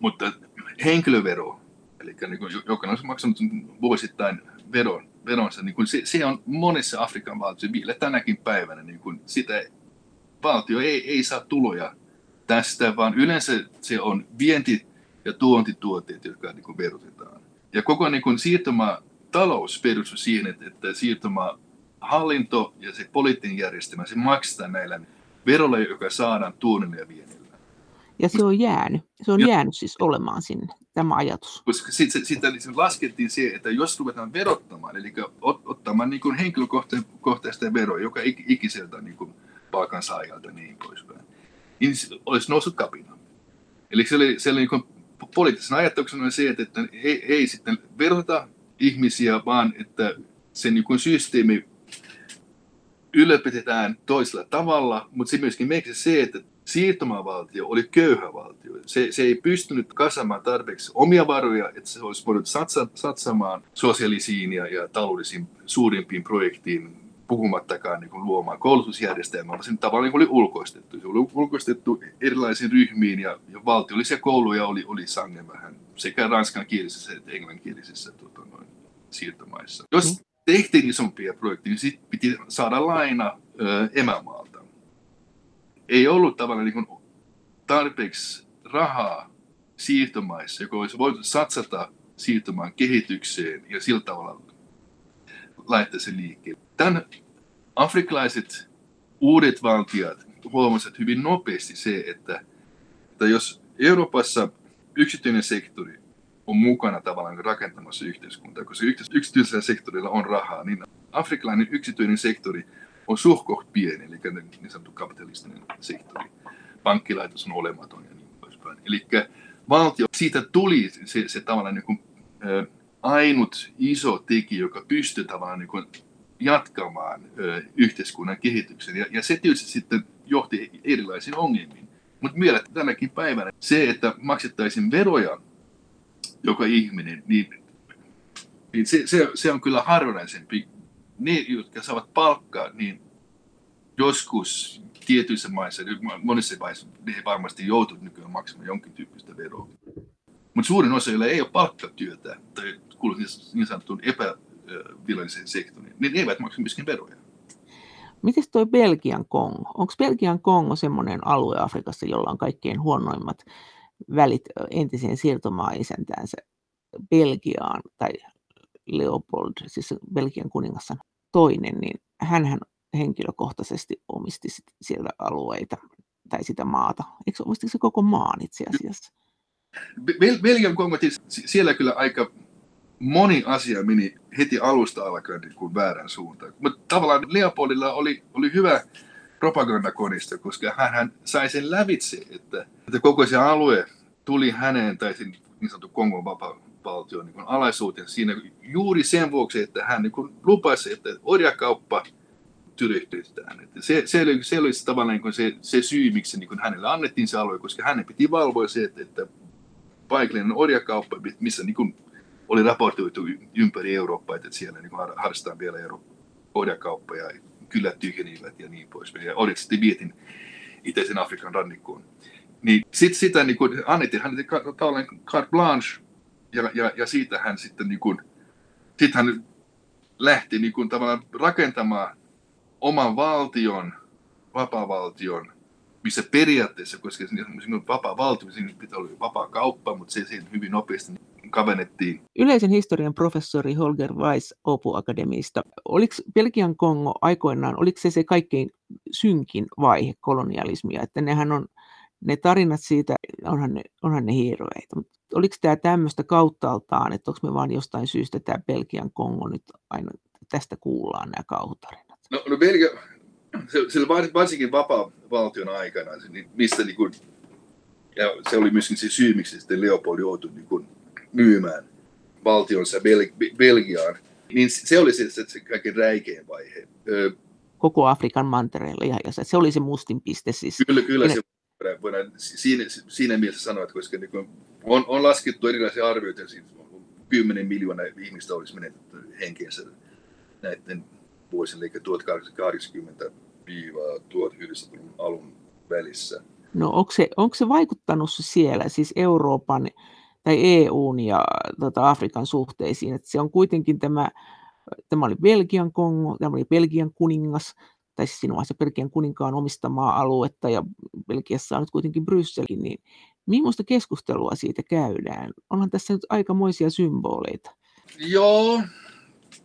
[SPEAKER 2] mutta henkilövero, eli niin kuin jokainen olisi maksanut vuosittain veron, veronsa, niin kuin se, se, on monessa Afrikan valtiossa vielä tänäkin päivänä, niin kuin sitä valtio ei, ei saa tuloja tästä, vaan yleensä se on vienti- ja tuontituotteet, jotka niin kuin verotetaan. Ja koko niin kuin siirtoma talous perustuu siihen, että, että siirtoma hallinto ja se poliittinen järjestelmä, se maksetaan näillä verolla, joka saadaan tuonnilla ja viennillä.
[SPEAKER 1] Ja se on jäänyt. Se on ja, jäänyt siis olemaan sinne tämä ajatus?
[SPEAKER 2] Koska sitten sit, sit laskettiin se, että jos ruvetaan verottamaan, eli ot, ottamaan niin kuin henkilökohtaista veroa joka ik, ikiseltä niin kuin palkansaajalta niin poispäin, niin olisi noussut kapina. Eli se oli, se oli niin kuin poliittisen ajatuksena se, että, että ei, ei sitten verota ihmisiä, vaan että se niin kuin systeemi ylläpidetään toisella tavalla, mutta se myöskin merkitsee se, että siirtomavaltio oli köyhä valtio. Se, se ei pystynyt kasaamaan tarpeeksi omia varoja, että se olisi voinut satsa, satsamaan sosiaalisiin ja, ja taloudellisiin suurimpiin projektiin, puhumattakaan niin kuin luomaan koulutusjärjestelmää, vaan sen tavallaan niin oli ulkoistettu. Se oli ulkoistettu erilaisiin ryhmiin ja, ja valtiollisia kouluja oli, oli sangen vähän sekä ranskankielisissä että englanninkielisissä tuota, siirtomaissa. Jos mm. Tehtiin isompia projekteja, niin sitten piti saada laina emämaalta ei ollut tavallaan niin tarpeeksi rahaa siirtomaissa, joka olisi voitu satsata siirtomaan kehitykseen ja sillä tavalla laittaa se liikkeelle. Tämän afrikkalaiset uudet valtiot huomasivat hyvin nopeasti se, että, että jos Euroopassa yksityinen sektori on mukana tavallaan rakentamassa yhteiskuntaa, koska yksityisellä sektorilla on rahaa, niin afrikkalainen yksityinen sektori – on suhkoht pieni, eli niin sanottu kapitalistinen sektori. Pankkilaitos on olematon ja niin poispäin. Eli valtio, siitä tuli se, se tavallaan niin kuin, ä, ainut iso tekijä, joka pystyy tavallaan niin kuin jatkamaan ä, yhteiskunnan kehityksen. Ja, ja se tietysti sitten johti erilaisiin ongelmiin. Mutta vielä tänäkin päivänä se, että maksettaisiin veroja joka ihminen, niin, niin se, se, se on kyllä harvinaisempi ne, jotka saavat palkkaa, niin joskus tietyissä maissa, monissa maissa, ne varmasti joutuvat nykyään maksamaan jonkin tyyppistä veroa. Mutta suurin osa, joilla ei ole palkkatyötä tai kuuluu niin, niin sanottuun epäviralliseen sektoriin, niin ne eivät maksa myöskin veroja.
[SPEAKER 1] Miten tuo Belgian Kongo? Onko Belgian Kongo semmoinen alue Afrikassa, jolla on kaikkein huonoimmat välit entiseen siirtomaa-isäntäänsä Belgiaan tai Leopold, siis Belgian kuningas toinen, niin hän henkilökohtaisesti omisti sieltä alueita tai sitä maata. Eikö omistiko se koko maan itse asiassa?
[SPEAKER 2] Belgian Kongo, siellä kyllä aika moni asia meni heti alusta alkaen niin kuin väärän suuntaan. Mutta tavallaan Leopoldilla oli, oli hyvä propagandakonista, koska hän sai sen lävitse, että, että koko se alue tuli häneen tai niin sanottu Kongon vapaa valtion niin alaisuuteen siinä juuri sen vuoksi, että hän niin lupasi, että orjakauppa tyrehtytään. Että se, se, oli, se oli tavallaan niin se, se syy, miksi niin hänelle annettiin se alue, koska hänen piti valvoa se, että, että paikallinen orjakauppa, missä niin oli raportoitu ympäri Eurooppaa, että siellä niin harrastetaan vielä orjakauppaa ja kyllä tyhjenivät ja niin pois. Ja sitten vietin itäisen Afrikan rannikkoon. Niin sitten sitä niin kuin annettiin hänelle tavallaan carte blanche Ja, ja, ja siitä hän sitten niin kuin, sit hän lähti niin kuin tavallaan rakentamaan oman valtion, vapaa-valtion, missä periaatteessa, koska vapaa valtio, siinä pitää olla vapaa kauppa, mutta se, se hyvin nopeasti kavennettiin.
[SPEAKER 1] Yleisen historian professori Holger Weiss Opu Akademista. Oliko Belgian Kongo aikoinaan, oliko se se kaikkein synkin vaihe kolonialismia, että nehän on, ne tarinat siitä, onhan ne, onhan ne hirveitä, mutta oliko tämä tämmöistä kauttaaltaan, että onko me vaan jostain syystä tämä Belgian Kongo nyt aina, tästä kuullaan nämä kauhutarinat?
[SPEAKER 2] No, no Belgia, sillä varsinkin vapaa-valtion aikana, niin mistä niin kuin, ja se oli myöskin se syy, miksi sitten Leopold joutui niin kuin myymään valtionsa Bel- Belgiaan, niin se oli se, se, se kaikkein räikein vaihe.
[SPEAKER 1] Koko Afrikan mantereella ja, ja se oli se mustin piste siis.
[SPEAKER 2] Kyllä, kyllä se voidaan siinä, siinä mielessä sanoa, että koska niin on, on laskettu erilaisia arvioita, siis 10 miljoonaa ihmistä olisi menetetty henkeensä näiden vuosien, eli 1880-1900-luvun alun välissä.
[SPEAKER 1] No onko se, onko se vaikuttanut siellä, siis Euroopan tai EUn ja tota, Afrikan suhteisiin, että se on kuitenkin tämä, tämä oli Belgian Kongo, tämä oli Belgian kuningas, tai siis sinun se Belgian kuninkaan omistamaa aluetta, ja Belgiassa on nyt kuitenkin Brysselkin, niin millaista keskustelua siitä käydään? Onhan tässä nyt aikamoisia symboleita.
[SPEAKER 2] Joo,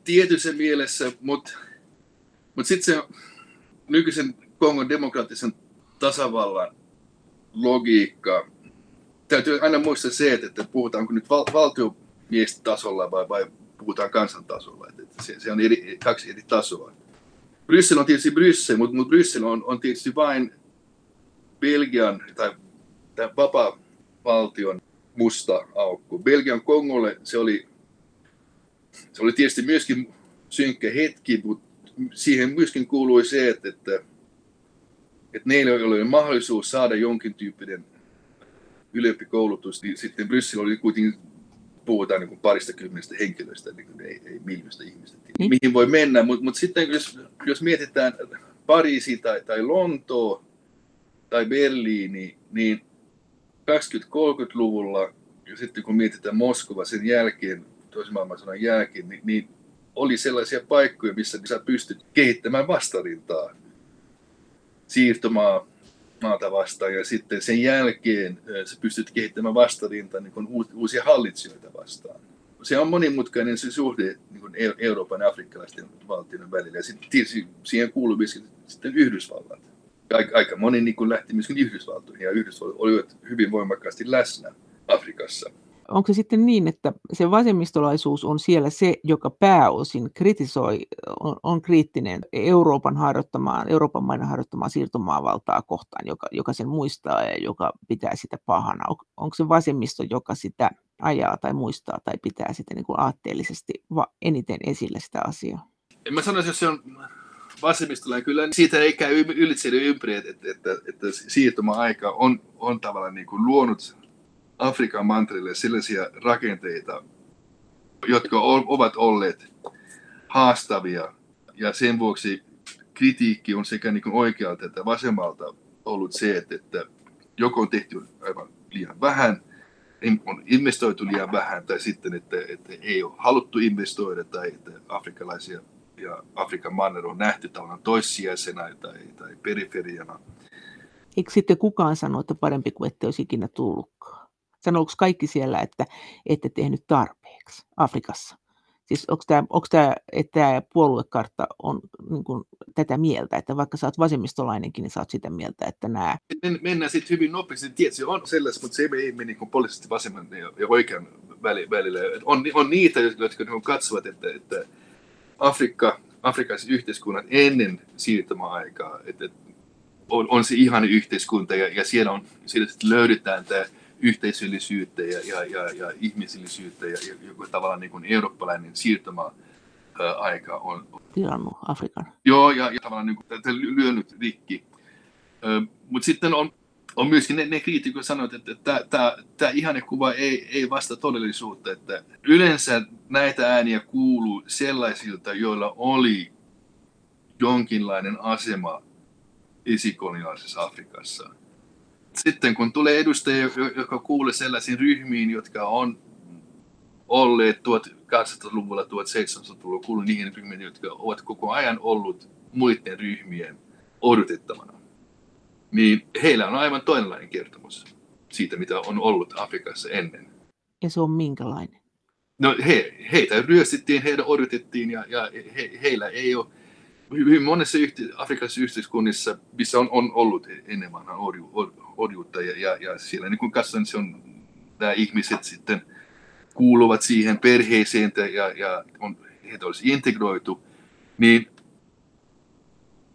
[SPEAKER 2] tietyssä mielessä, mutta mutta sitten se nykyisen Kongon demokraattisen tasavallan logiikka, täytyy aina muistaa se, että, että puhutaanko nyt val- valtiomiestasolla vai, vai puhutaan kansantasolla. Että, että se, se on eri, kaksi eri tasoa. Bryssel on tietysti Bryssel, mutta, mutta Bryssel on, on tietysti vain Belgian tai tämän vapaa-valtion musta aukko. Belgian Kongolle se oli, se oli tietysti myöskin synkkä hetki, mutta siihen myöskin kuului se, että, että, että neillä oli mahdollisuus saada jonkin tyyppinen ylempi koulutus, niin sitten Bryssel oli kuitenkin, puhutaan niin parista kymmenestä henkilöstä, niin kuin ei, ei miljoista ihmistä, niin. mihin voi mennä. Mutta mut sitten jos, jos mietitään Pariisi tai, tai Lontoo tai Berliini, niin 20-30-luvulla ja sitten kun mietitään Moskova sen jälkeen, toisen maailmansodan jälkeen, niin, niin oli sellaisia paikkoja, missä sä pystyt kehittämään vastarintaa siirtomaa maata vastaan ja sitten sen jälkeen sä pystyt kehittämään vastarintaa niin uusia hallitsijoita vastaan. Se on monimutkainen se suhde niin kuin Euroopan ja afrikkalaisten valtioiden välillä ja sitten siihen kuuluu myöskin sitten Yhdysvallat. Aika, aika moni niin kuin lähti myöskin Yhdysvaltoihin ja Yhdysvallat olivat hyvin voimakkaasti läsnä Afrikassa
[SPEAKER 1] onko se sitten niin, että se vasemmistolaisuus on siellä se, joka pääosin kritisoi, on, on kriittinen Euroopan harjoittamaa, Euroopan maiden harjoittamaa siirtomaavaltaa kohtaan, joka, joka sen muistaa ja joka pitää sitä pahana? On, onko se vasemmisto, joka sitä ajaa tai muistaa tai pitää sitä niin kuin aatteellisesti eniten esille sitä asiaa?
[SPEAKER 2] En mä sanoisi, jos se on vasemmistolainen, kyllä siitä ei käy ylitse ympäri, että, että, että, siirtoma-aika on, on tavallaan niin kuin luonut Afrikan mantereelle sellaisia rakenteita, jotka ovat olleet haastavia ja sen vuoksi kritiikki on sekä niin oikealta että vasemmalta ollut se, että, että joko on tehty aivan liian vähän, on investoitu liian vähän tai sitten, että, että ei ole haluttu investoida tai että afrikkalaisia ja Afrikan manner on nähty tavallaan toissijaisena tai, tai periferiana.
[SPEAKER 1] Eikö sitten kukaan sano, että parempi kuin ette olisi ikinä tullutkaan? Sanooko kaikki siellä, että ette tehnyt tarpeeksi Afrikassa? Siis onko tämä, onko tämä että tämä puoluekartta on niin kuin, tätä mieltä, että vaikka sä oot vasemmistolainenkin, niin sä oot sitä mieltä, että nämä...
[SPEAKER 2] Mennään sitten hyvin nopeasti. Tietysti on sellaista, mutta se ei mene niin poliittisesti vasemman ja oikean välillä. On, on niitä, jotka niin katsovat, että, että Afrikka, afrikkaiset yhteiskunnat ennen siirtymäaikaa, että on, on se ihan yhteiskunta ja, ja siellä, on, siellä löydetään tämä yhteisöllisyyttä ja, ja, ja, ja ihmisillisyyttä ja, ja joku tavallaan niin kuin eurooppalainen siirtoma aika on.
[SPEAKER 1] Tilannut Afrikan.
[SPEAKER 2] Joo, ja, ja tavallaan niin kuin, lyönyt rikki. Mutta sitten on, on myöskin ne, ne kriitikot sanoivat, että tämä ihane kuva ei, ei vasta todellisuutta. Että yleensä näitä ääniä kuuluu sellaisilta, joilla oli jonkinlainen asema esikoloniaalisessa Afrikassa sitten kun tulee edustajia, jotka kuulee sellaisiin ryhmiin, jotka on olleet 1800-luvulla, 1700-luvulla, kuulun niihin ryhmiin, jotka ovat koko ajan ollut muiden ryhmien odotettavana, niin heillä on aivan toinenlainen kertomus siitä, mitä on ollut Afrikassa ennen.
[SPEAKER 1] Ja se on minkälainen?
[SPEAKER 2] No he, heitä ryöstettiin, heitä odotettiin ja, ja he, heillä ei ole hyvin monessa yhte, afrikkalaisissa yhteiskunnissa, missä on, on ollut ennen vanhaa orju, or, orjuutta ja, ja, ja siellä niin kuin katsotaan, se on, nämä ihmiset sitten kuuluvat siihen perheeseen ja, ja on, heitä olisi integroitu, niin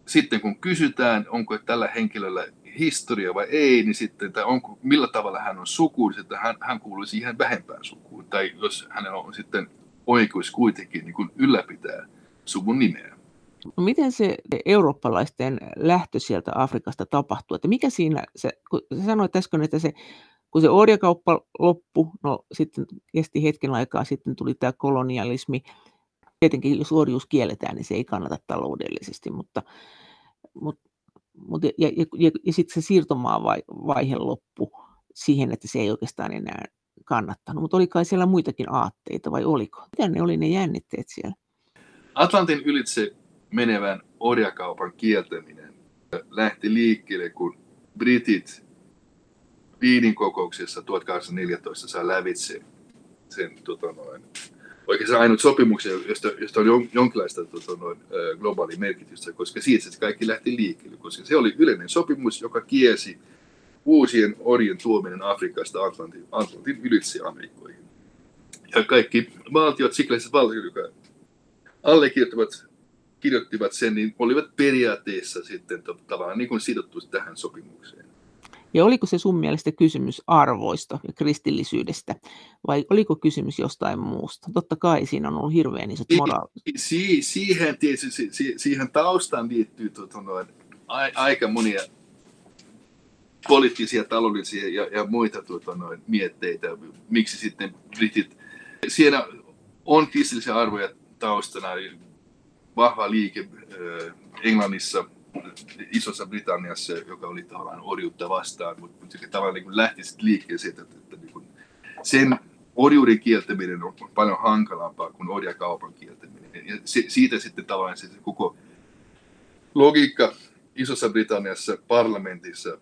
[SPEAKER 2] sitten kun kysytään, onko tällä henkilöllä historia vai ei, niin sitten, tai onko, millä tavalla hän on suku, niin että hän, hän kuuluu siihen vähempään sukuun. Tai jos hänellä on sitten oikeus kuitenkin niin kuin ylläpitää suvun nimeä.
[SPEAKER 1] No miten se eurooppalaisten lähtö sieltä Afrikasta tapahtuu? Että mikä siinä, se, kun sanoit äsken, että se, kun se orjakauppa loppui, no sitten kesti hetken aikaa, sitten tuli tämä kolonialismi. Tietenkin jos orjuus kielletään, niin se ei kannata taloudellisesti, mutta, mutta mutta, ja, ja, ja, ja sitten se siirtomaavaihe loppu siihen, että se ei oikeastaan enää kannattanut. Mutta oli kai siellä muitakin aatteita vai oliko? Mitä ne oli ne jännitteet siellä?
[SPEAKER 2] Atlantin ylitse menevän orjakaupan kieltäminen lähti liikkeelle, kun britit Viinin kokouksessa 1814 saa lävitse sen tota noin, oikeastaan ainut sopimuksia, josta, josta on jonkinlaista tota, noin, globaalia merkitystä, koska siitä se kaikki lähti liikkeelle, koska se oli yleinen sopimus, joka kiesi uusien orjen tuominen Afrikasta Atlantin, Atlantin ylitse Amerikkoihin. Ja kaikki valtiot, sikleiset valtiot, jotka allekirjoittivat kirjoittivat sen, niin olivat periaatteessa sitten tavallaan niin kuin sidottu tähän sopimukseen.
[SPEAKER 1] Ja oliko se sun mielestä kysymys arvoista ja kristillisyydestä, vai oliko kysymys jostain muusta? Totta kai siinä on ollut hirveän isot moraaliset.
[SPEAKER 2] Si- siihen, tietysti, si- siihen taustaan liittyy tuota, noin, a- aika monia poliittisia, taloudellisia ja, ja muita tuota, noin, mietteitä, miksi sitten britit, siinä on kristillisiä arvoja taustana, vahva liike Englannissa, Isossa Britanniassa, joka oli tavallaan orjuutta vastaan, mutta tavallaan niin lähti sitten liikkeelle siitä, että, että niin sen orjuuden kieltäminen on paljon hankalampaa kuin orjakaupan kieltäminen. Ja se, siitä sitten tavallaan se, se koko logiikka Isossa Britanniassa parlamentissa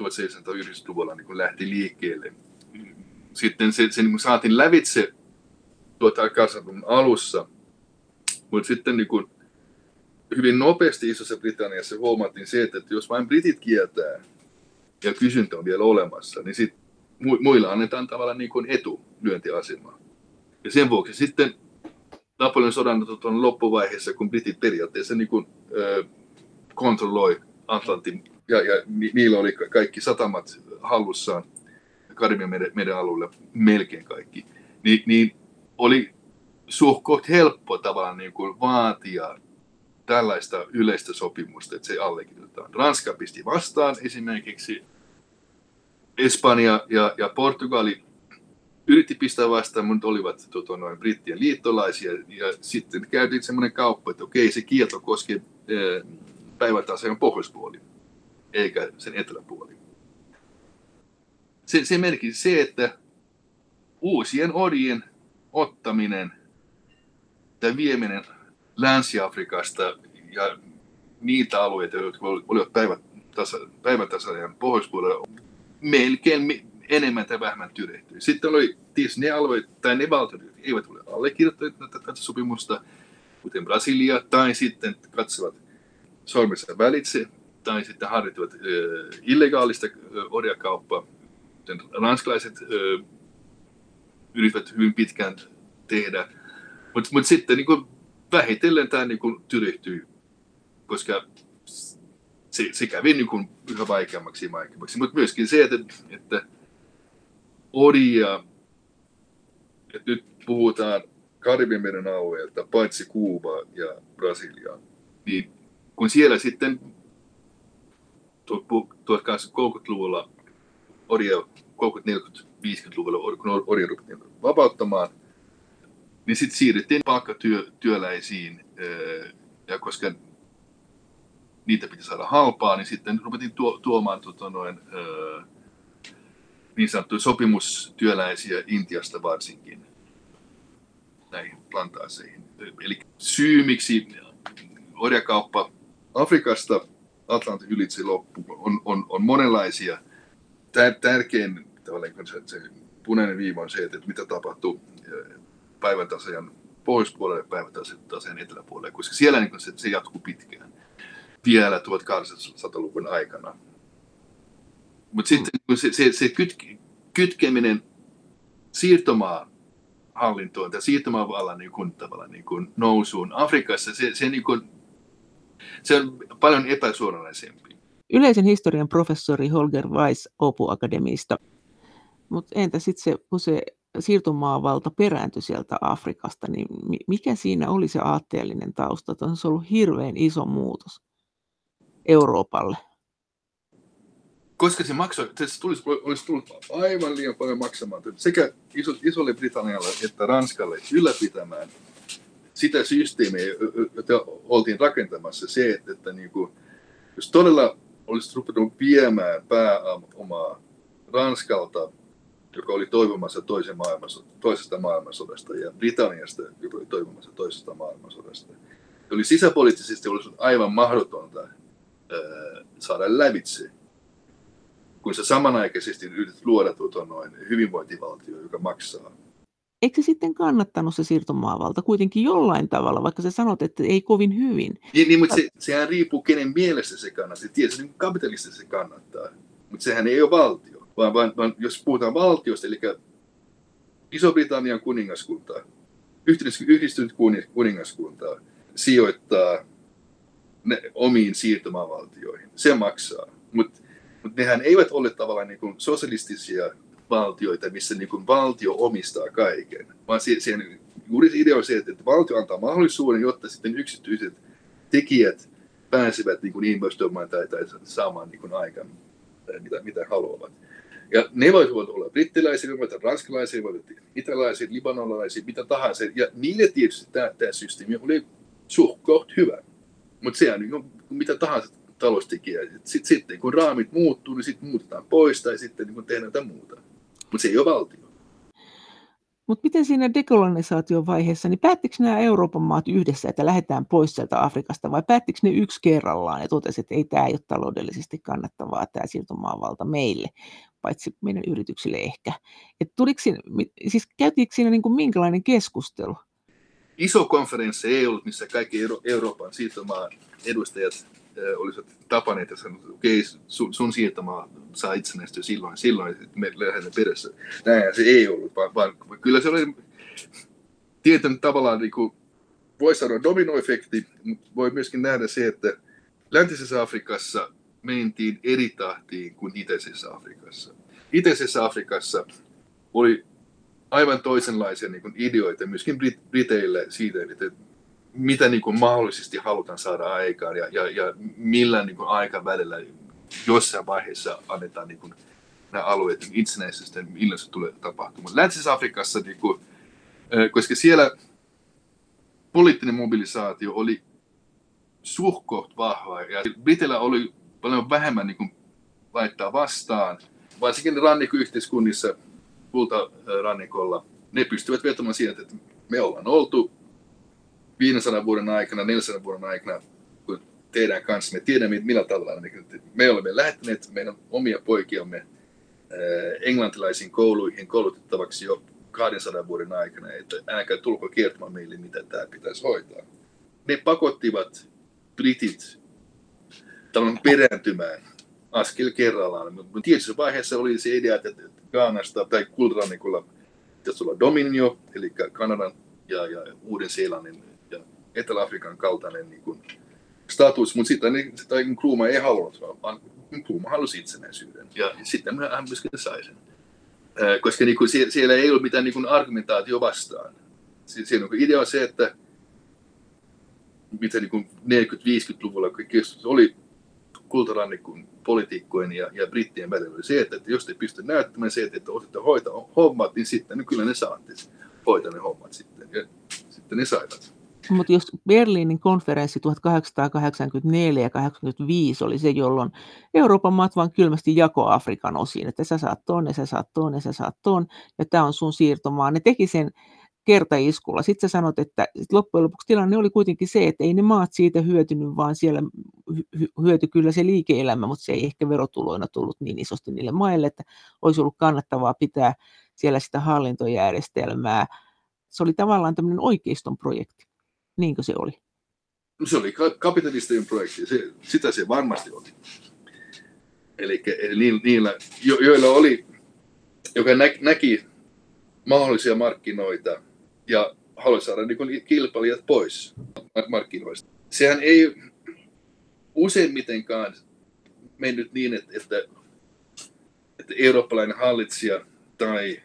[SPEAKER 2] 1790-luvulla niin lähti liikkeelle. Sitten se, se niin saatiin lävitse 1800-luvun alussa, mutta sitten niin kuin hyvin nopeasti Isossa Britanniassa huomattiin se, että jos vain britit kieltää ja kysyntä on vielä olemassa, niin sit muilla annetaan tavallaan niin kuin etulyöntiasemaa. Ja sen vuoksi sitten Napoleon sodan tuon loppuvaiheessa, kun britit periaatteessa niin kuin, ö, kontrolloi Atlantin, ja, ja ni, niillä oli kaikki satamat hallussaan, Karibian meren, meren alueella melkein kaikki, niin, niin oli suhkoht helppo tavallaan niin kuin vaatia tällaista yleistä sopimusta, että se allekirjoitetaan. Ranska pisti vastaan esimerkiksi, Espanja ja, ja Portugali yritti pistää vastaan, mutta olivat tota, noin brittien liittolaisia, ja sitten käytiin semmoinen kauppa, että okei, se kielto koskee eh, päivätaseen pohjoispuoli, eikä sen eteläpuoli. Se, se merkitsi se, että uusien orjien ottaminen tai vieminen Länsi-Afrikasta ja niitä alueita, jotka olivat päivän tasajan pohjoispuolella, melkein enemmän tai vähemmän tyrehtyi. Sitten oli tietysti ne alueet tai ne valtiot, jotka eivät ole allekirjoittaneet tätä sopimusta, kuten Brasilia, tai sitten katsovat sormessa välitse, tai sitten harjoittivat äh, illegaalista äh, orjakauppaa, kuten ranskalaiset äh, yrittävät hyvin pitkään tehdä. Mutta mut sitten niin kuin vähitellen tämä niin kuin tyrehtyy, koska se, se kävi niin kuin yhä vaikeammaksi ja vaikeammaksi. Mutta myöskin se, että, että Odia, että nyt puhutaan Karibian alueelta, paitsi Kuuba ja Brasilia, niin kun siellä sitten 1830-luvulla, Odia 30-40-50-luvulla, kun Odia rupettiin vapauttamaan, niin sitten siirryttiin palkkatyöläisiin, ja koska niitä piti saada halpaa, niin sitten ruvettiin tuo, tuomaan tuota noin, niin sanottuja sopimustyöläisiä Intiasta varsinkin. näihin plantaaseihin. Eli syy, miksi orjakauppa Afrikasta Atlantin ylitse loppu on, on, on monenlaisia. Tärkein tavallaan se, se punainen viiva on se, että mitä tapahtuu päivän tasajan pohjoispuolelle ja päivän tasajan eteläpuolelle, koska siellä niin se, se jatkuu pitkään vielä 1800-luvun aikana. Mutta sitten mm. se, se, se kytke, kytkeminen siirtomaa hallintoon tai siirtomaavallan niin kuin, tavallaan, niin kuin nousuun Afrikassa, se, se, niin kuin, se on paljon epäsuoranaisempi.
[SPEAKER 1] Yleisen historian professori Holger Weiss Opu Akademista. Mutta entä sitten se, kun se siirtomaavalta perääntyi sieltä Afrikasta, niin mikä siinä oli se aatteellinen tausta? On se ollut hirveän iso muutos Euroopalle.
[SPEAKER 2] Koska se maksoi, se tulisi, olisi tullut aivan liian paljon maksamaan. Sekä iso, isolle Britannialle että Ranskalle ylläpitämään sitä systeemiä, jota oltiin rakentamassa, se, että, että niin kuin, jos todella olisi rupennut viemään pääomaa Ranskalta, joka oli toivomassa toisen maailmansodasta, toisesta maailmansodasta, ja Britanniasta, joka oli toivomassa toisesta maailmansodasta, oli sisäpoliittisesti olisi aivan mahdotonta ää, saada lävitse kun sä samanaikaisesti yrität luoda tuota noin hyvinvointivaltio, joka maksaa.
[SPEAKER 1] Eikö se sitten kannattanut se siirtomaavalta kuitenkin jollain tavalla, vaikka sä sanot, että ei kovin hyvin?
[SPEAKER 2] Niin, niin mutta se, sehän riippuu kenen mielestä se kannattaa. Tietysti niin kapitalista se kannattaa, mutta sehän ei ole valtio. Vaan, vaan, vaan jos puhutaan valtiosta, eli Iso-Britannian kuningaskunta, yhdistynyt kuningaskunta sijoittaa ne omiin siirtomaavaltioihin. Se maksaa. Mutta mutta nehän eivät ole tavallaan niin kuin sosialistisia valtioita, missä niin kuin valtio omistaa kaiken, vaan se, se, juuri idea on se, että valtio antaa mahdollisuuden, jotta sitten yksityiset tekijät pääsevät niin kuin investoimaan tai, tai saamaan niin kuin aikaan, mitä, mitä haluavat. Ja ne voivat olla brittiläisiä, voivat olla ranskalaisia, voivat olla italaisia, libanolaisia, mitä tahansa. Ja niille tietysti tämä, tämä systeemi oli suht hyvä. Mutta se on mitä tahansa taloustekijä. Sitten, sitten kun raamit muuttuu, niin sitten muutetaan pois tai sitten niin tehdään jotain muuta. Mutta se ei ole valtio.
[SPEAKER 1] Mutta miten siinä dekolonisaation vaiheessa, niin päättikö nämä Euroopan maat yhdessä, että lähdetään pois sieltä Afrikasta, vai päättikö ne yksi kerrallaan ja totesi, että ei tämä ole taloudellisesti kannattavaa tämä siirtomaavalta meille, paitsi meidän yrityksille ehkä. Et tuliko siinä, siis käytiinkö siinä niin kuin minkälainen keskustelu?
[SPEAKER 2] Iso konferenssi ei ollut, missä kaikki Euro- Euroopan siirtomaan edustajat tapaneet ja sanoneet, että okei, sun, sun siirtomaa saa itsenäistyä silloin, silloin me lähdemme perässä. Näin se ei ollut, vaan, vaan kyllä se oli tietyn tavallaan, niin kuin, voi sanoa dominoefekti, mutta voi myöskin nähdä se, että läntisessä Afrikassa mentiin eri tahtiin kuin itäisessä Afrikassa. Itäisessä Afrikassa oli aivan toisenlaisia niin kuin ideoita myöskin Briteille siitä, että mitä niin kuin mahdollisesti halutaan saada aikaan ja, ja, ja millä niin kuin aikavälillä jossain vaiheessa annetaan niin kuin nämä alueet niin itsenäisesti, milloin se tulee tapahtumaan. Läntisessä Afrikassa, niin kuin, koska siellä poliittinen mobilisaatio oli suhkoht vahva ja Britillä oli paljon vähemmän niin kuin laittaa vastaan, varsinkin rannikkoyhteiskunnissa kultarannikolla, ne pystyvät vetomaan siihen, että me ollaan oltu 500 vuoden aikana, 400 vuoden aikana, kun teidän kanssa, me tiedämme millä tavalla me olemme lähettäneet meidän omia poikiamme äh, englantilaisiin kouluihin koulutettavaksi jo 200 vuoden aikana, että älkää tulko kertomaan meille, mitä tämä pitäisi hoitaa. Ne pakottivat britit tämän perääntymään askel kerrallaan. Tietyssä vaiheessa oli se idea, että Gaanasta tai Kultrannikolla pitäisi olla dominio, eli Kanadan ja, ja Uuden-Seelannin Etelä-Afrikan kaltainen niin kuin, status, mutta sitten niin, niin Kruma ei halunnut, vaan Kruma halusi itsenäisyyden. Ja sitten hän myöskin sai sen. Koska niin kuin, siellä ei ollut mitään niin kuin, argumentaatio vastaan. Siinä on idea on se, että mitä niin 40-50-luvulla oli kultarannikon poliitikkojen ja, ja brittien välillä oli se, että, että jos te pysty näyttämään se, että osatte hoitaa hommat, niin sitten niin kyllä ne saatte hoitaa ne hommat sitten. Ja sitten ne saivat.
[SPEAKER 1] Mutta jos Berliinin konferenssi 1884 ja 1885 oli se, jolloin Euroopan maat vaan kylmästi jako Afrikan osiin, että sä saat ton ja sä saat ton ja sä saat ton, ja tämä on sun siirtomaa. Ne teki sen kertaiskulla. Sitten sä sanot, että loppujen lopuksi tilanne oli kuitenkin se, että ei ne maat siitä hyötynyt, vaan siellä hyöty kyllä se liike-elämä, mutta se ei ehkä verotuloina tullut niin isosti niille maille, että olisi ollut kannattavaa pitää siellä sitä hallintojärjestelmää. Se oli tavallaan tämmöinen oikeiston projekti, niinkö se oli?
[SPEAKER 2] No se oli kapitalistien projekti, se, sitä se varmasti oli. Eli, eli niillä, jo, joilla oli, joka nä, näki mahdollisia markkinoita ja halusi saada niin kilpailijat pois markkinoista. Sehän ei useimmitenkaan mennyt niin, että, että, että eurooppalainen hallitsija tai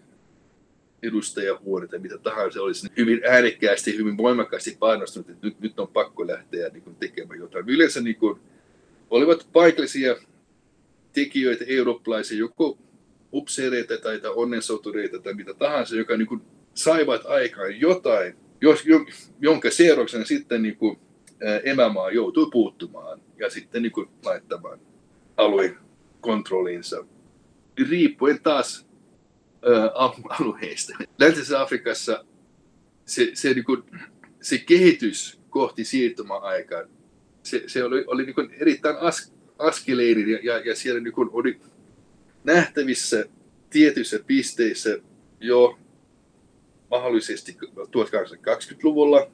[SPEAKER 2] edustajahuone tai mitä tahansa olisi hyvin äänekkäästi, hyvin voimakkaasti painostunut, että nyt, nyt on pakko lähteä niin kuin, tekemään jotain. Yleensä niin kuin, olivat paikallisia tekijöitä, eurooppalaisia, joko upseereita tai, tai onnensotureita tai mitä tahansa, joka niin kuin, saivat aikaan jotain, jos, jonka seurauksena sitten niin kuin, emämaa joutui puuttumaan ja sitten niin kuin, laittamaan alueen kontrolliinsa. Riippuen taas alueista. Läntisessä Afrikassa se, se, niin kuin, se kehitys kohti siirtymäaikaa, se, se oli, oli niin kuin erittäin as, askeleinen ja, ja, ja siellä niin kuin oli nähtävissä tietyissä pisteissä jo mahdollisesti 1820-luvulla.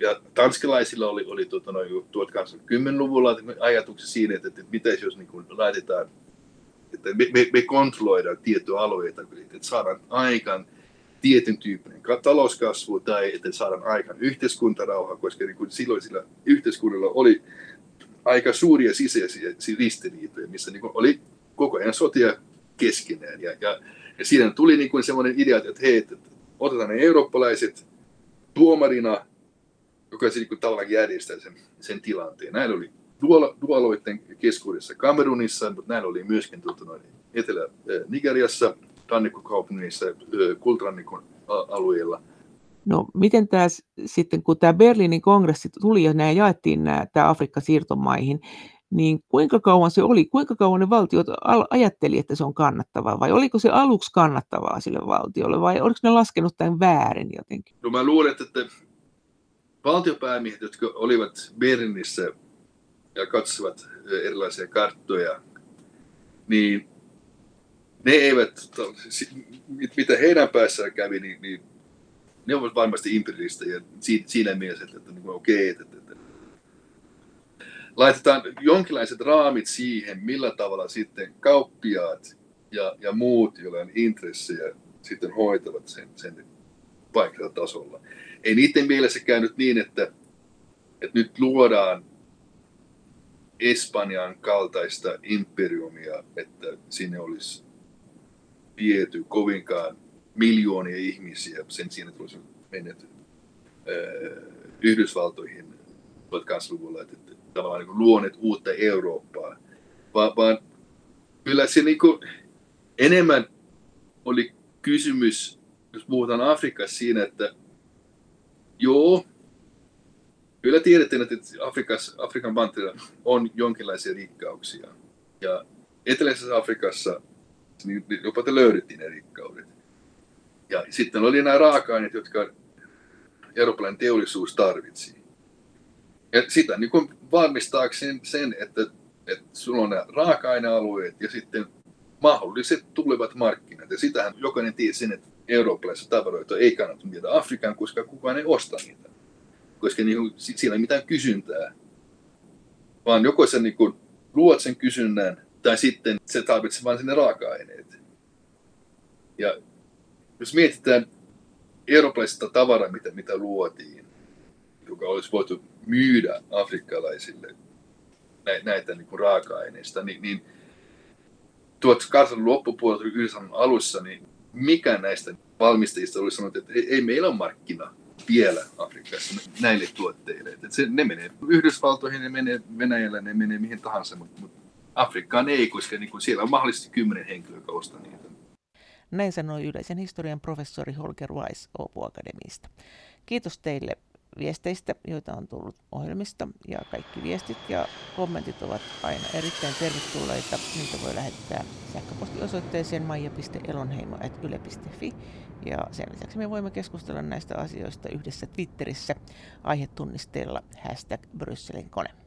[SPEAKER 2] Ja tanskalaisilla oli, oli tuota, noin 1810-luvulla ajatuksia siinä, että, että mitä jos niin kuin laitetaan että me, me, me kontrolloidaan tiettyjä alueita, että saadaan aikaan tietyn tyyppinen talouskasvu tai että saadaan aikaan yhteiskuntarauha, koska niin kuin silloin sillä yhteiskunnalla oli aika suuria sisäisiä ristiriitoja, missä niin kuin oli koko ajan sotia keskenään. Ja, ja, ja siinä tuli niin kuin semmoinen idea, että hei, että otetaan ne eurooppalaiset tuomarina, joka se niin kuin tavallaan järjestää sen, sen tilanteen. Näillä oli dualoiden keskuudessa Kamerunissa, mutta näin oli myöskin tuota, noin, Etelä-Nigeriassa, rannikkokaupungissa, kultarannikon alueella.
[SPEAKER 1] No miten tämä sitten, kun tämä Berliinin kongressi tuli ja nämä jaettiin nämä, tämä Afrikka siirtomaihin, niin kuinka kauan se oli, kuinka kauan ne valtiot ajatteli, että se on kannattavaa, vai oliko se aluksi kannattavaa sille valtiolle, vai oliko ne laskenut tämän väärin jotenkin?
[SPEAKER 2] No mä luulen, että valtiopäämiehet, jotka olivat Berliinissä ja katsovat erilaisia karttoja, niin ne eivät, mitä heidän päässään kävi, niin, niin ne ovat varmasti imperialisteja siinä mielessä, että, että niin okei, okay, että, että laitetaan jonkinlaiset raamit siihen, millä tavalla sitten kauppiaat ja, ja muut, joilla on intressejä, sitten hoitavat sen, sen paikalla tasolla. Ei niiden mielessä käynyt niin, että, että nyt luodaan Espanjan kaltaista imperiumia, että sinne olisi viety kovinkaan miljoonia ihmisiä. Sen sijaan, että olisi mennyt Yhdysvaltoihin 1800-luvulla, että, että tavallaan niin luoneet uutta Eurooppaa, vaan, vaan kyllä se niin kuin enemmän oli kysymys, jos puhutaan Afrikassa siinä, että joo, Kyllä tiedettiin, että Afrikassa, Afrikan mantereella on jonkinlaisia rikkauksia. Ja Eteläisessä Afrikassa niin jopa te löydettiin ne rikkaudet. Ja sitten oli nämä raaka-aineet, jotka eurooppalainen teollisuus tarvitsi. Ja sitä niin kuin varmistaakseen sen, että, että sulla on nämä raaka-ainealueet ja sitten mahdolliset tulevat markkinat. Ja sitähän jokainen tiesi sen, että eurooppalaisissa tavaroita ei kannata viedä Afrikaan, koska kukaan ei osta niitä koska niin kuin, siinä ei mitään kysyntää. Vaan joko sä niin kuin, luot sen kysynnän, tai sitten se tarvitsee vain sinne raaka-aineet. Ja jos mietitään eurooppalaisista tavaraa, mitä, mitä luotiin, joka olisi voitu myydä afrikkalaisille näitä niin kuin raaka-aineista, niin, niin 1800-luvun loppupuolella, 90 alussa, niin mikä näistä valmistajista olisi sanonut, että ei, ei meillä ole markkina vielä Afrikassa näille tuotteille. Et se, ne menee Yhdysvaltoihin, ne menee Venäjällä, ne menee mihin tahansa, mutta mut Afrikkaan ei, koska niin siellä on mahdollisesti kymmenen henkilöä, jotka ostaa niitä.
[SPEAKER 1] Näin sanoi yleisen historian professori Holger Weiss Åbo Akademista. Kiitos teille viesteistä, joita on tullut ohjelmista. Ja kaikki viestit ja kommentit ovat aina erittäin tervetulleita. Niitä voi lähettää sähköpostiosoitteeseen maija.elonheimo.yle.fi. Ja sen lisäksi me voimme keskustella näistä asioista yhdessä Twitterissä aihetunnisteella hashtag Brysselin kone.